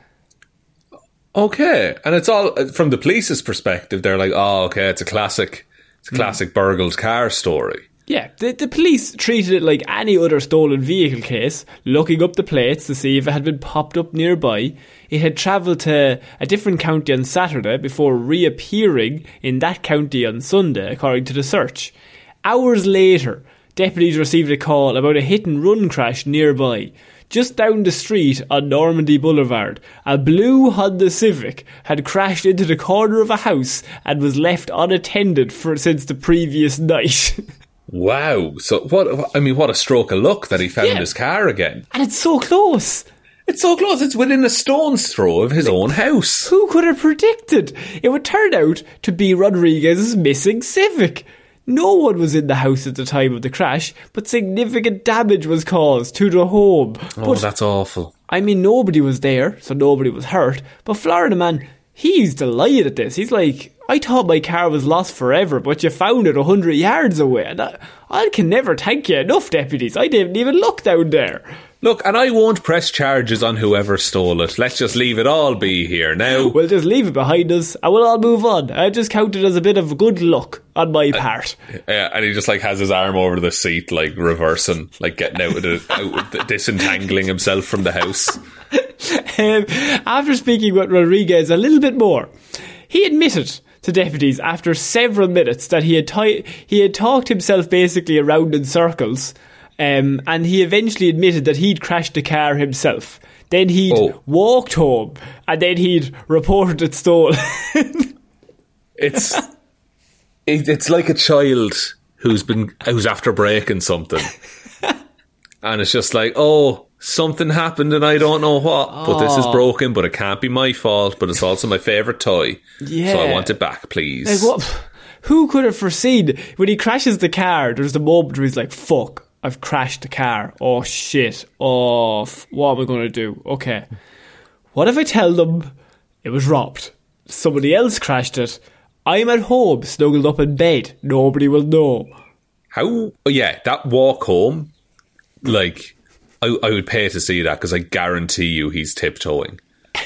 Okay, and it's all uh, from the police's perspective. They're like, "Oh, okay, it's a classic, it's a classic burgled car story." Yeah, the, the police treated it like any other stolen vehicle case, looking up the plates to see if it had been popped up nearby. It had travelled to a different county on Saturday before reappearing in that county on Sunday, according to the search. Hours later, deputies received a call about a hit and run crash nearby. Just down the street on Normandy Boulevard, a blue Honda Civic had crashed into the corner of a house and was left unattended for since the previous night. Wow. So what? I mean, what a stroke of luck that he found Yeah. his car again. And it's so close. It's so close. It's within a stone's throw of his own house. Who could have predicted? It would turn out to be Rodriguez's missing Civic. No one was in the house at the time of the crash, but significant damage was caused to the home. Oh, but, that's awful. I mean, nobody was there, so nobody was hurt. But Florida man, he's delighted at this. He's like, I thought my car was lost forever, but you found it a hundred yards away. And I, I can never thank you enough, deputies. I didn't even look down there. Look, and I won't press charges on whoever stole it. Let's just leave it all be here now. We'll just leave it behind us and we'll all move on. I just count it as a bit of good luck on my part. Yeah, and he just like has his arm over the seat, like reversing, like getting out of the, out, of- disentangling himself from the house. Um, after speaking with Rodriguez a little bit more, he admitted to deputies after several minutes that he had ti- he had talked himself basically around in circles, um, and he eventually admitted that he'd crashed the car himself. Then he'd Oh. walked home, and then he'd reported it stolen. It's it, it's like a child who's been who's after breaking something, and it's just like, oh, something happened and I don't know what, but this is oh. broken, but it can't be my fault. But it's also my favorite toy, so I want it back, please. Like what? Who could have foreseen when he crashes the car? There's the moment where he's like, "Fuck, I've crashed the car. Oh shit. Oh, f- what am I going to do? Okay, what if I tell them it was robbed? Somebody else crashed it. I'm at home, snuggled up in bed. Nobody will know. How? Oh yeah, that walk home, like I, I would pay to see that because I guarantee you he's tiptoeing.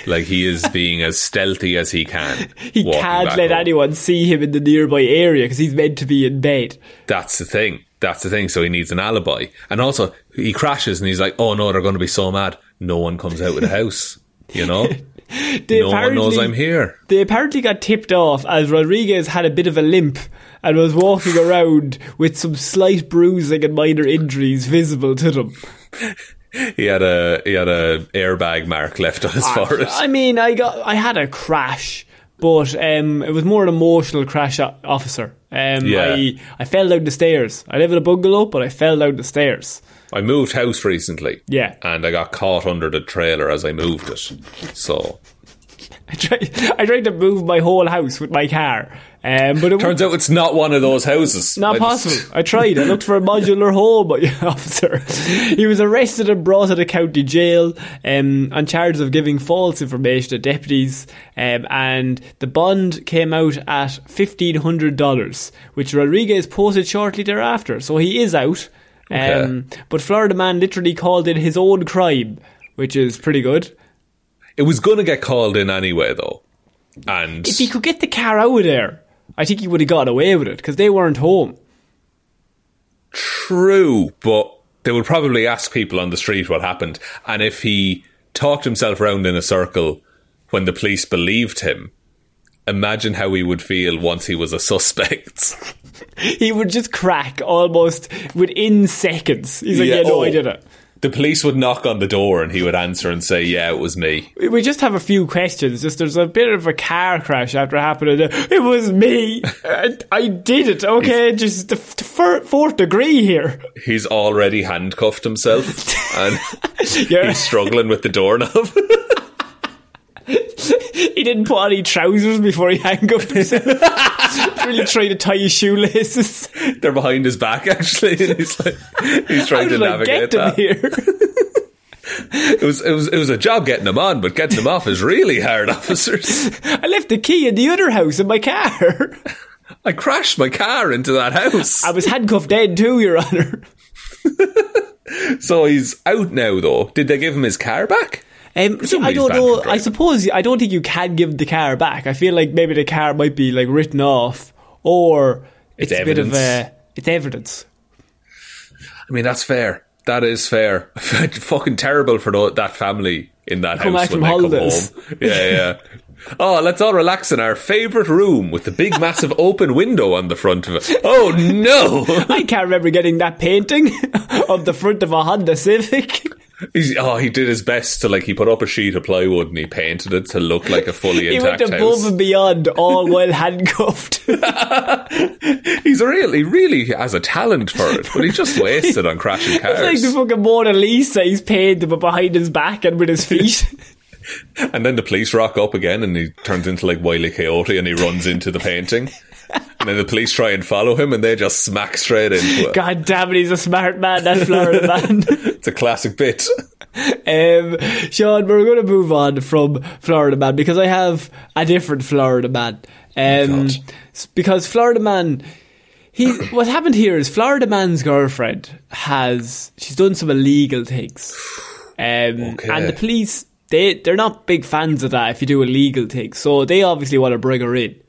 Like he is being as stealthy as he can. He can't let home. anyone see him in the nearby area because he's meant to be in bed. That's the thing. That's the thing. So he needs an alibi. And also, he crashes and he's like, oh no, they're going to be so mad. No one comes out of the house. You know? They no one knows I'm here. They apparently got tipped off as Rodriguez had a bit of a limp and was walking around with some slight bruising and minor injuries visible to them. He had a he had a airbag mark left on his forehead. I mean, I got I had a crash, but um, it was more an emotional crash, officer. Um, Yeah. I I fell down the stairs. I live in a bungalow, but I fell down the stairs. I moved house recently. Yeah. And I got caught under the trailer as I moved it. So I tried I tried to move my whole house with my car, um, but it turns out it's not one of those houses. Not I just- possible. I tried. I looked for a modular home, but officer. He was arrested and brought to the county jail um, on charges of giving false information to deputies, um, and the bond came out at fifteen hundred dollars, which Rodriguez posted shortly thereafter. So he is out. Um, but Florida man literally called it his own crime, which is pretty good. It was going to get called in anyway, though. And If he could get the car out of there, I think he would have got away with it because they weren't home. True, but they would probably ask people on the street what happened. And if he talked himself around in a circle when the police believed him, imagine how he would feel once he was a suspect. he would just crack almost within seconds. He's like, Yeah, yeah, no, oh. I did it. The police would knock on the door and he would answer and say, Yeah, it was me. We- just have a few questions. Just there's a bit of a car crash after it happened. and, uh, It was me. I, I did it. Okay, just the, f- fourth degree here. He's already handcuffed himself and Yeah, he's struggling with the doorknob. he didn't put on any trousers before he handcuffed himself. really trying to tie his shoelaces. They're behind his back, actually. And he's like, he's trying to navigate that. here? It was, it was, it was a job getting them on, but getting them off is really hard, officers. I left the key in the other house in my car. I crashed my car into that house. I was handcuffed then too, Your Honour. So he's out now, though. Did they give him his car back? Um, I don't know. I suppose I don't think you can give the car back. I feel like maybe the car might be like written off, or it's, It's a bit of evidence. a it's evidence. I mean, that's fair. That is fair. Fucking terrible for that family in that Come house back when from they holidays. come home. Yeah, yeah. Oh, let's all relax in our favourite room with the big, massive open window on the front of it. Oh no! I can't remember getting that painting of the front of a Honda Civic. He's, oh, he did his best to like. He put up a sheet of plywood and he painted it to look like a fully He went intact above house. and beyond, all while handcuffed. He's really, really has a talent for it, but he just wasted on crashing cars. It's like the fucking Mona Lisa. He's painted, but behind his back and with his feet. And then the police rock up again and he turns into like Wiley Coyote and he runs into the painting. And then the police try and follow him and they just smack straight into it. God damn it, he's a smart man, that Florida man. It's a classic bit. Um, Shaun, we're going to move on from Florida Man because I have a different Florida Man. Um, because Florida man, he what happened here is Florida man's girlfriend has she's done some illegal things, um, Okay. and the police they they're not big fans of that if you do illegal things, so they obviously want to bring her in,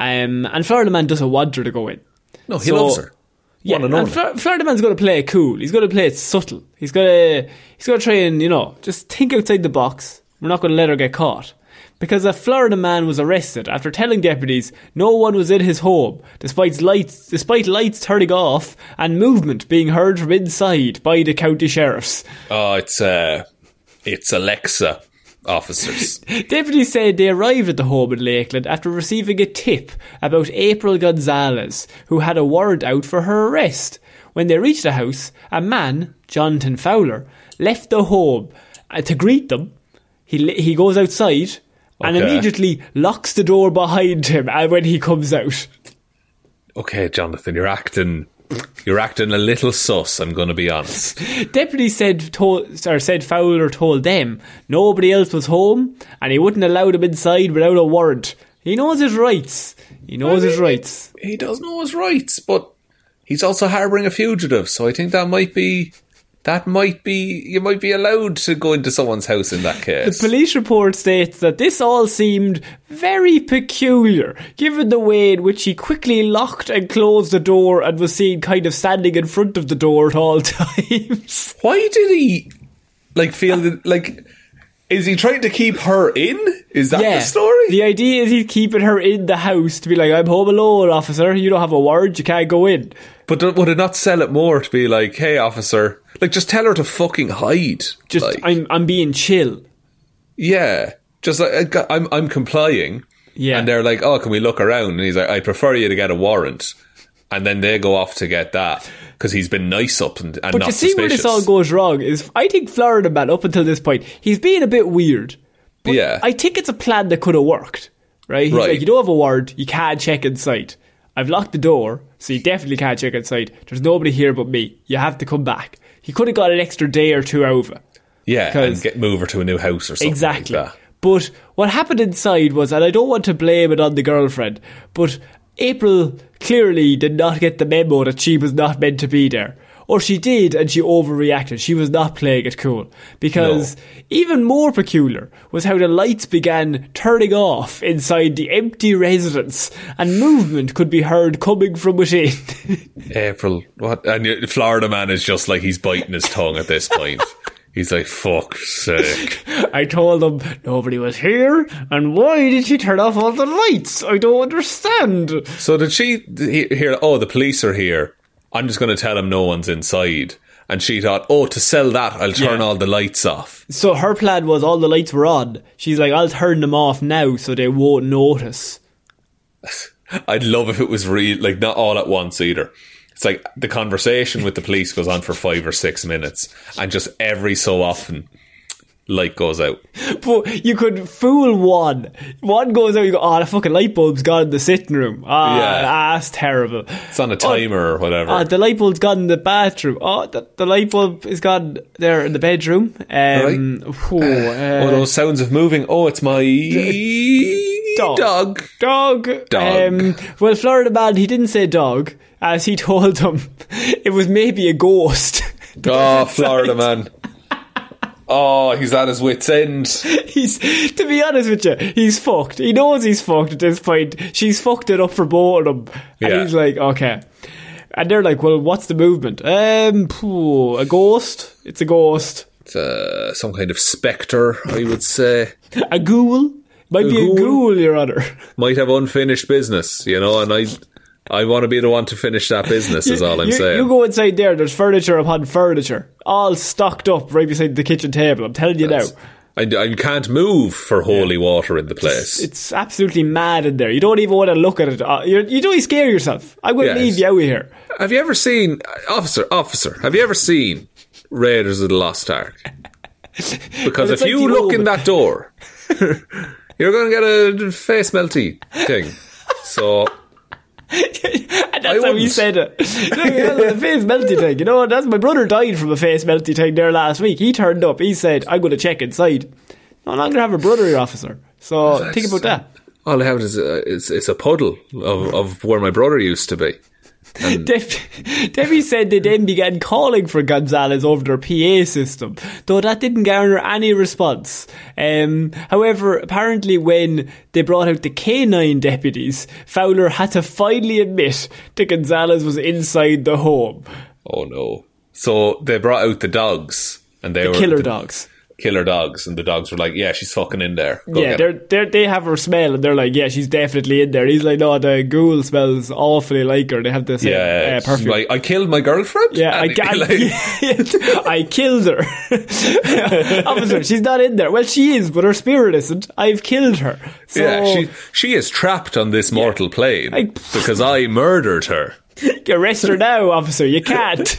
um, and Florida man doesn't want her to go in. No, he So- loves her. Yeah, and and Florida man's going to play it cool. He's going to play it subtle. He's going to he's going to try and you know just think outside the box. We're not going to let her get caught because a Florida man was arrested after telling deputies no one was in his home, despite lights despite lights turning off and movement being heard from inside by the county sheriffs. Oh, it's uh, it's Alexa officers. Deputies said they arrived at the home in Lakeland after receiving a tip about April Gonzalez, who had a warrant out for her arrest. When they reached the house, a man, Jonathan Fowler, left the home uh, to greet them. He he goes outside and Okay. immediately locks the door behind him and when he comes out. Okay, Jonathan, you're acting, you're acting a little sus. I'm going to be honest. Deputy said told, or said Fowler told them nobody else was home and he wouldn't allow them inside without a warrant. He knows his rights. He knows his rights. He does know his rights, but he's also harbouring a fugitive. So I think that might be, that might be, you might be allowed to go into someone's house in that case. The police report states that this all seemed very peculiar, given the way in which he quickly locked and closed the door and was seen kind of standing in front of the door at all times. Why did he, like, feel that, like, is he trying to keep her in? Is that the story? The idea is he's keeping her in the house to be like, I'm home alone, officer. You don't have a word, you can't go in. But th- would it not sell it more to be like, hey, officer, like, just tell her to fucking hide? Just, like, I'm, I'm being chill. yeah, just uh, like got- I'm, I'm complying. Yeah. and they're like, oh, can we look around? And he's like, I prefer you to get a warrant. And then they go off to get that because he's been nice up and, and But not you see suspicious. where this all goes wrong is I think Florida man up until this point he's being a bit weird. But Yeah. I think it's a plan that could have worked. Right? He's Right. like, you don't have a word, you can't check inside. I've locked the door, so you definitely can't check inside. There's nobody here but me. You have to come back. He could have got an extra day or two over. yeah, and get move her to a new house or something. Exactly. Like that. But what happened inside was, and I don't want to blame it on the girlfriend, but April clearly did not get the memo that she was not meant to be there. Or she did and she overreacted. She was not playing it cool. Because even more peculiar was how the lights began turning off inside the empty residence and movement could be heard coming from within. April, what? And you- Florida man is just like he's biting his tongue at this point. he's like, fuck sake. I told them nobody was here, and why did she turn off all the lights? I don't understand. So did she hear? Oh, the police are here. I'm just going to tell him no one's inside. And she thought, oh, to sell that, I'll turn Yeah. all the lights off. So her plan was all the lights were on. She's like, I'll turn them off now so they won't notice. I'd love if it was real, like not all at once either. It's like the conversation with the police goes on for five or six minutes, and just every so often, light goes out. But you could fool one. One goes out, you go, oh, the fucking light bulb's gone in the sitting room. Ah, Yeah. that's terrible. It's on a timer or whatever. Oh, the light bulb's gone in the bathroom. Oh, the, the light bulb is gone there in the bedroom. Um, whew, uh, oh, those sounds of moving. Oh, it's my Dog. dog. Dog. Dog. Um, well, Florida man, he didn't say dog, as he told them it was maybe a ghost. Oh, Florida man. Oh, he's at his wits' end. he's, to be honest with you, he's fucked. He knows he's fucked at this point. She's fucked it up for both of them. And Yeah. he's like, okay. And they're like, well, what's the movement? Um, phew, a ghost? It's a ghost. It's uh, some kind of spectre, I would say. A ghoul? Might A be ghoul? a ghoul, your honor. Might have unfinished business, you know, and I, I want to be the one to finish that business. Is all I'm you, saying. You go inside there, there's furniture upon furniture, all stocked up right beside the kitchen table. I'm telling you now. I, I can't move for holy water in the place. It's absolutely mad in there. You don't even want to look at it. Uh, You're, you don't scare yourself. I'm going to Yes. leave you out here. have you ever seen officer? Officer, have you ever seen Raiders of the Lost Ark? Because if like you look in that door, you're going to get a face melty thing. So that's I how he said it. Look, the face melty thing. You know, that's my brother died from a face melty thing there last week. He turned up. He said, "I'm going to check inside." No longer have a brother, officer. So think about that. All I have is a, is, is a puddle of, of where my brother used to be. Def- Debbie said they then began calling for Gonzalez over their PA system, though that didn't garner any response. Um, however, apparently when they brought out the K9 deputies, Fowler had to finally admit that Gonzalez was inside the home. Oh no! So they brought out the dogs, and they The were killer the dogs. Killer dogs, and the dogs were like, "Yeah, she's fucking in there." Go Yeah, they're, they're, they have her smell and they're like, yeah, she's definitely in there. He's like, no, the ghoul smells awfully like her. They have the same yeah. uh, perfume. like, I killed my girlfriend. Yeah, I, And I, like- I killed her. Officer, she's not in there. Well, she is, but her spirit isn't. I've killed her. So, yeah, she she is trapped on this mortal plane I- because I murdered her. arrest her now, officer. You can't.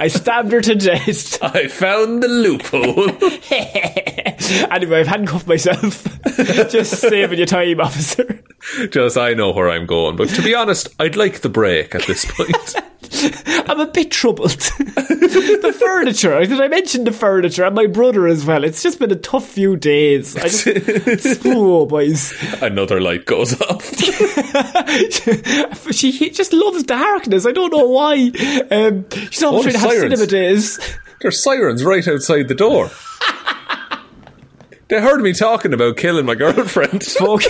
I stabbed her to death. I found the loophole. anyway, I've handcuffed myself. Just saving your time, officer. Just I know where I'm going, but to be honest, I'd like the break at this point. I'm a bit troubled. the furniture. Did I mention the furniture and my brother as well? It's just been a tough few days. I just, oh, boys. Another light goes off. she he just loves darkness. I don't know why. Um, she's not trying to have cinema days. There's sirens right outside the door. They heard me talking about killing my girlfriend. Fuck.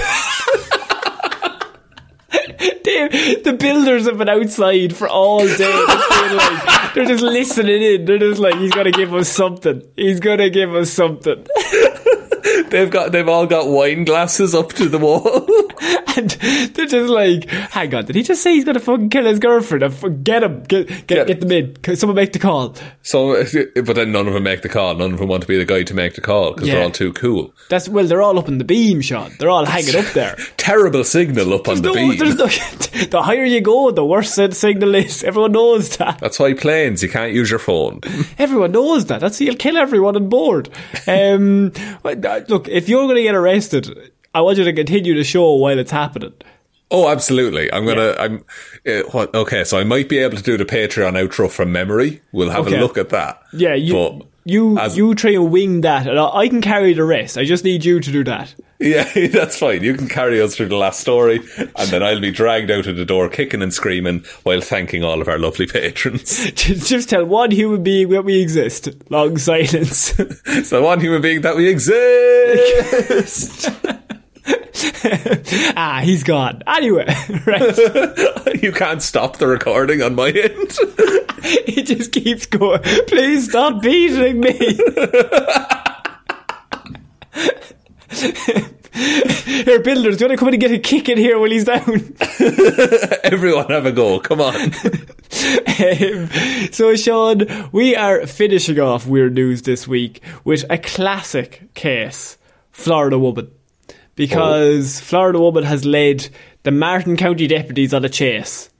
They- the builders have been outside for all day. Like, they're just listening in. They're just like, he's gonna give us something. He's gonna give us something. They've got they've all got wine glasses up to the wall. And they're just like, hang on, did he just say he's gonna fucking kill his girlfriend? Get him. Get, get, Get get, them in. Someone make the call. So, but then none of them make the call. None of them want to be the guy to make the call because Yeah. they're all too cool. That's, well, they're all up in the beam, Shaun. They're all hanging up there. Terrible signal up on the beam. no, the higher you go, the worse the signal is. Everyone knows that. That's why planes you can't use your phone. Everyone knows that. That's you'll kill everyone on board. Um, look, if you're going to get arrested, I want you to continue the show while it's happening. Oh, absolutely. I'm gonna. I'm. Uh, what? Okay, so I might be able to do the Patreon outro from memory. We'll have Okay. a look at that. Yeah, you But you as- you try and wing that, and I I can carry the rest. I just need you to do that. Yeah, that's fine. You can carry us through the last story, and then I'll be dragged out of the door, kicking and screaming, while thanking all of our lovely patrons. Just, just tell one human being that we exist. Long silence. so, one human being that we exist. ah, he's gone. Anyway, right. you can't stop the recording on my end. he just keeps going. Please stop beating me. Here, builders, do you want to come in and get a kick in here while he's down? Everyone have a go. Come on. Um, so, Shaun, we are finishing off Weird News this week with a classic case Florida woman. Because Florida woman has led the Martin County deputies on a chase.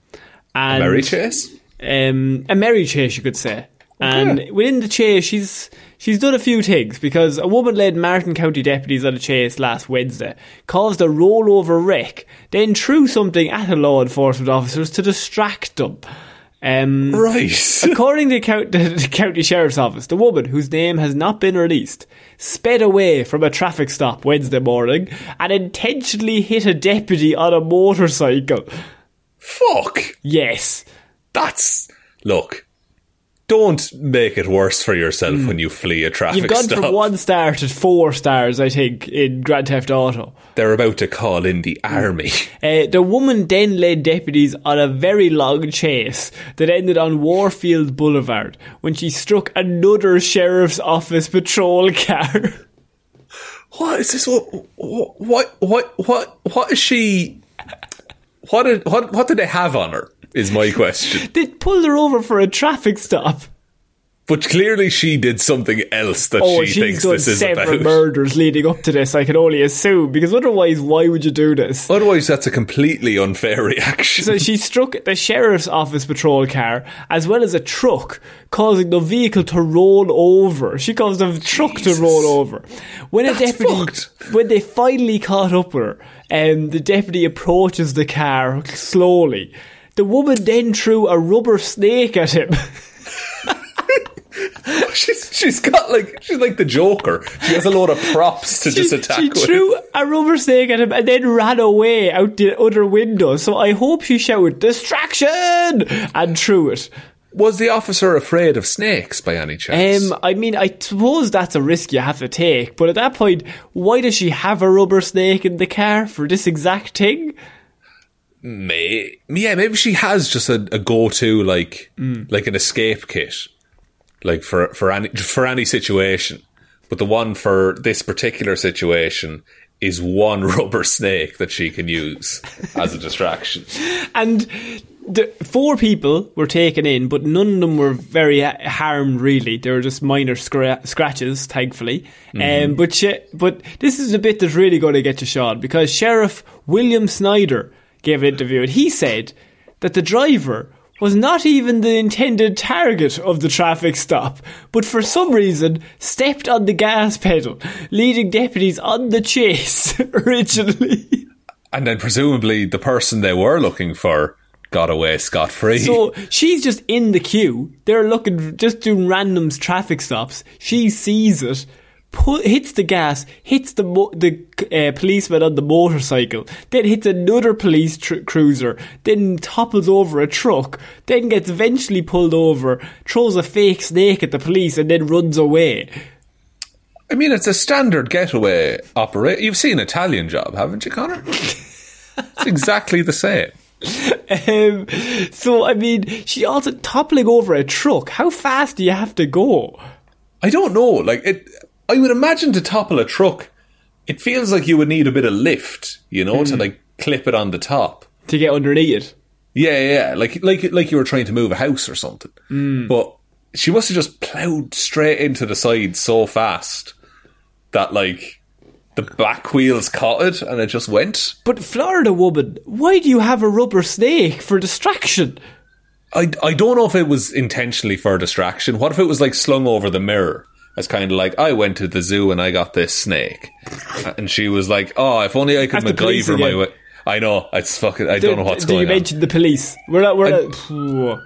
And Mary Chase? um, a merry chase, you could say. And within the chase, she's she's done a few things because a woman led Martin County deputies on a chase last Wednesday, caused a rollover wreck, then threw something at the law enforcement officers to distract them. Um, Right. According to count- the county sheriff's office, the woman, whose name has not been released, sped away from a traffic stop Wednesday morning and intentionally hit a deputy on a motorcycle. Fuck. Yes. That's. Look. Don't make it worse for yourself when you flee a traffic Hmm. You've gone stop. from one star to four stars, I think, in Grand Theft Auto. They're about to call in the army. Uh, the woman then led deputies on a very long chase that ended on Warfield Boulevard when she struck another sheriff's office patrol car. What is this? What? What? What? What? What is she? What? Did, what? What did they have on her? Is my question. they pulled her over for a traffic stop. But clearly, she did something else that Oh, she thinks this is several about. murders leading up to this, I can only assume, because otherwise, why would you do this? Otherwise, that's a completely unfair reaction. So she struck the sheriff's office patrol car as well as a truck, causing the vehicle to roll over. She caused the truck to roll over. When a deputy, fucked. when they finally caught up with her, um, the deputy approaches the car slowly. The woman then threw a rubber snake at him. she's she's got like she's like the Joker. She has a load of props to just attack she with. threw a rubber snake at him and then ran away out the other window. So I hope she shouted "distraction" and threw it. Was the officer afraid of snakes by any chance? Um, I mean, I suppose that's a risk you have to take. But at that point, why does she have a rubber snake in the car for this exact thing? May, yeah, maybe she has just a, a go-to like like an escape kit, like for for any for any situation. But the one for this particular situation is one rubber snake that she can use as a distraction. And the four people were taken in, but none of them were very harmed. Really, they were just minor scra- scratches, thankfully. Um, but she, but this is a bit that's really going to get you shot because Sheriff William Snyder gave an interview, and he said that the driver was not even the intended target of the traffic stop, but for some reason stepped on the gas pedal, leading deputies on the chase originally. And then presumably the person they were looking for got away scot free. So she's just in the queue. They're looking, just doing random traffic stops. She sees it, hits the gas, hits the mo- the uh, policeman on the motorcycle, then hits another police tr- cruiser, then topples over a truck, then gets eventually pulled over, throws a fake snake at the police, and then runs away. I mean, it's a standard getaway operate. You've seen Italian Job, haven't you, Conor? it's exactly the same. Um, so I mean, she also toppling over a truck. How fast do you have to go? I don't know. Like it, Oh, I would imagine to topple a truck, it feels like you would need a bit of lift, you know, to hmm. like clip it on the top. To get underneath it. Yeah, yeah, like like like you were trying to move a house or something. Hmm. But she must have just ploughed straight into the side so fast that like the back wheels caught it and it just went. But Florida woman, why do you have a rubber snake for distraction? I, I don't know if it was intentionally for distraction. What if it was like slung over the mirror? As kind of like, I went to the zoo and I got this snake. And she was like, oh, if only I could That's MacGyver my way. I know, it's fucking, I don't know what's do going on. you on. the police? We're not. We're I- not.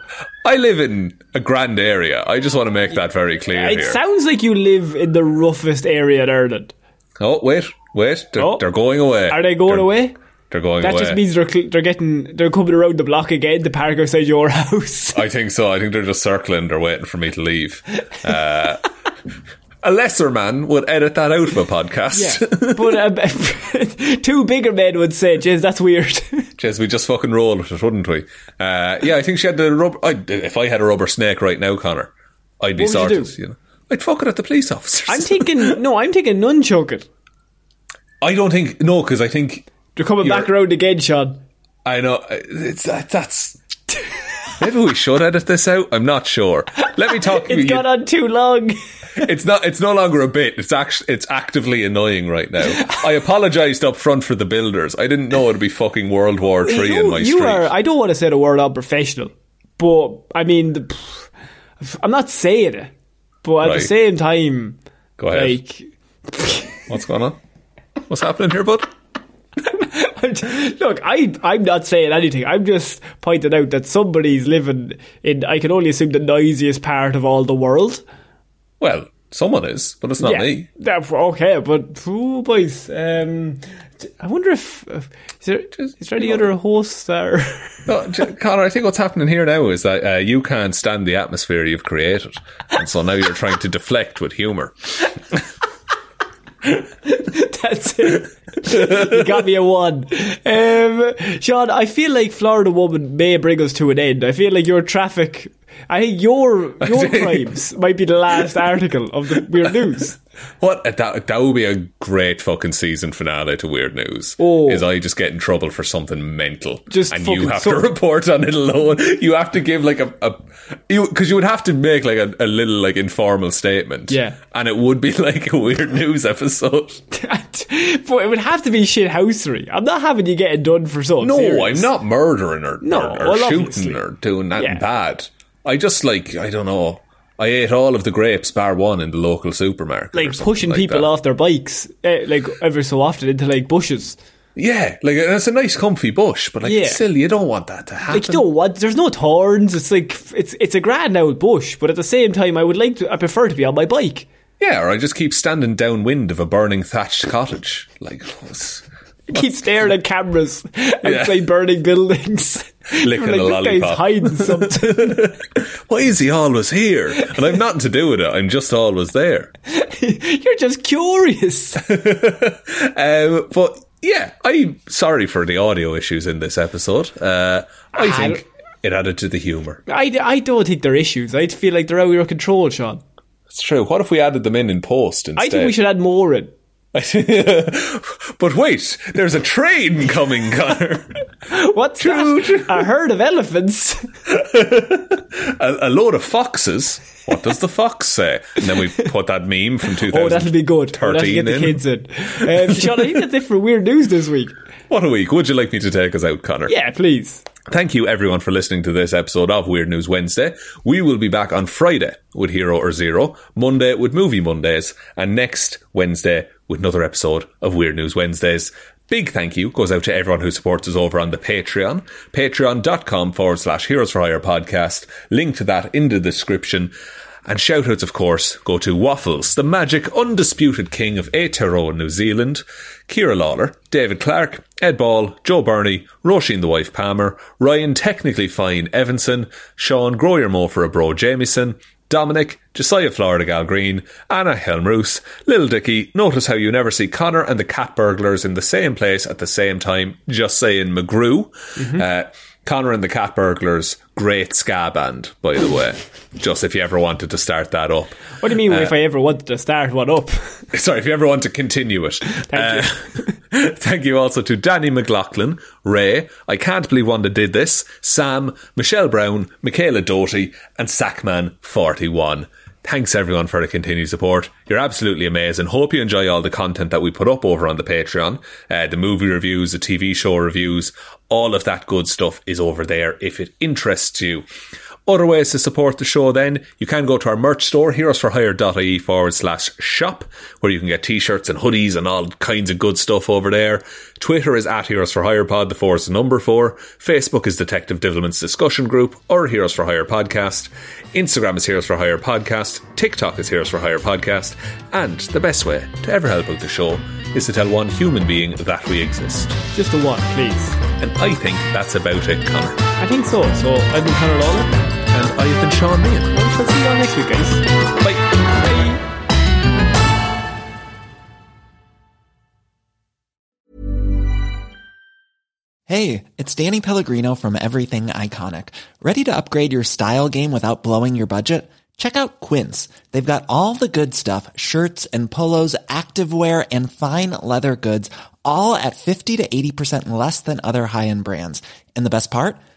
I live in a grand area. I just want to make that very clear It here. sounds like you live in the roughest area in Ireland. oh, wait, wait. They're, Oh. they're going away. Are they going They're- away? They're going away. That away. just means they're cl- they're getting they're coming around the block again The park outside your house. I think so. I think they're just circling. They're waiting for me to leave. Uh, a lesser man would edit that out of a podcast. but um, two bigger men would say, "Jeez, that's weird." Jeez, we just fucking roll with it, wouldn't we? Uh, yeah, I think she had the rubber. I'd, if I had a rubber snake right now, Conor, I'd be What would you do? You know, I'd fuck it at the police officers. I'm thinking no, I'm thinking nunchuck it. I don't think no, because I think They're coming back around again, Shaun. I know it's that. That's maybe we should edit this out. I'm not sure. Let me talk. It's you- gone on too long. it's not. It's no longer a bit. It's actually. It's actively annoying right now. I apologised up front for the builders. I didn't know it'd be fucking World War Three you, in my you street. are. I don't want to say the word unprofessional, but I mean, the, I'm not saying it. But at Right. the same time, Go ahead. like, What's going on? What's happening here, bud? Look, I I'm not saying anything. I'm just pointing out that somebody's living in. I can only assume the noisiest part of all the world. Well, someone is, but it's not yeah, me. Yeah, okay, but oh, boys, um, I wonder if, if is there, Just, is there any you know- other hosts that are. No, Conor, I think what's happening here now is that uh, you can't stand the atmosphere you've created, and so now you're trying to deflect with humour. That's it. you got me a one. Um, Shaun, I feel like Florida Woman may bring us to an end. I feel like your traffic. I think your your crimes might be the last article of the weird news. What uh, that that would be a great fucking season finale to Weird News. Oh. Is I just get in trouble for something mental, Just and you have to report on it alone. You have to give like a, a you because you would have to make like a, a little like informal statement, Yeah. and it would be like a Weird News episode. but it would have to be shit housery. I'm not having you getting done for something. No, serious. I'm not murdering or No, or, or well, shooting obviously. or doing that Yeah. bad. I just like I don't know. I ate all of the grapes bar one in the local supermarket. Like pushing like people that. off their bikes, eh, like every so often into like bushes. Yeah, like it's a nice, comfy bush, but like Yeah. still, you don't want that to happen. Like you know what? There's no thorns. It's like it's it's a grand old bush, but at the same time, I would like to. I prefer to be on my bike. Yeah, or I just keep standing downwind of a burning thatched cottage. Like, Keep staring at cameras outside burning buildings. Licking a like, this lollipop. guy's hiding something. why is he always here? And I've nothing to do with it. I'm just always there. You're just curious. Um, but yeah, I'm sorry for the audio issues in this episode. Uh, I Ah, think it added to the humour. I, I don't think they're issues. I feel like they're out of your control, Shaun. It's true. What if we added them in in post instead? I think we should add more in. but wait, there's a train coming, Conor. What's that? A herd of elephants. a, a load of foxes. What does the fox say? And then we put that meme from 2013 Oh, that'll be good. Oh, that'll get the in. kids in. Um, Shaun, I think that's it for weird news this week. What a week. Would you like me to take us out, Conor? Yeah, please. Thank you everyone for listening to this episode of Weird News Wednesday. We will be back on Friday with Hero or Zero, Monday with Movie Mondays, and next Wednesday with another episode of Weird News Wednesdays. Big thank you goes out to everyone who supports us over on the Patreon. Patreon.com forward slash Heroes for Hire podcast. Link to that in the description. And shoutouts, of course, go to Waffles, the magic undisputed king of Aotearoa, New Zealand, Ciara Lawler, David Clarke, Ed Ball, Joe Bernie, Róisín the wife Palmer, Ryan technically fine Evanson, Shaun Grow Your Mo for a Bro Jamieson, Dominic, Jessiah Florida Gal Green, Anna Hjelmroos, Lil Dicky, notice how you never see Conor and the cat burglars in the same place at the same time, just saying McGrew. Uh, Conor and the Cat Burglars, great ska band, by the way. Just if you ever wanted to start that up. What do you mean Uh, if I ever wanted to start one up? Sorry, if you ever want to continue it. Thank you. thank you also to Danny McLaughlin, Ray, I Can't Believe Wanda Did This, Sam, Michelle Browne, Michaela Doughty, and Sackman41. Thanks everyone for the continued support. You're absolutely amazing. Hope you enjoy all the content that we put up over on the Patreon. Uh, the movie reviews, the TV show reviews, all of that good stuff is over there if it interests you. Other ways to support the show then, you can go to our merch store, heroesforhire.ie forward slash shop, where you can get t-shirts and hoodies and all kinds of good stuff over there. Twitter is at Heroes for Hire Pod, the four is the number four. Facebook is Detective Divilment's discussion group, or Heroes for Hire Podcast. Instagram is Heroes for Hire Podcast. TikTok is Heroes for Hire Podcast. And the best way to ever help out the show is to tell one human being that we exist. Just a one, please. And I think that's about it, Conor. I think so. So I've been Conor Lawler. And I have been Shaun Meighan. We shall see you all next week, guys. Bye. Hey, it's Danny Pellegrino from Everything Iconic. Ready to upgrade your style game without blowing your budget? Check out Quince. They've got all the good stuff shirts and polos, activewear, and fine leather goods, all at 50 to 80% less than other high end brands. And the best part?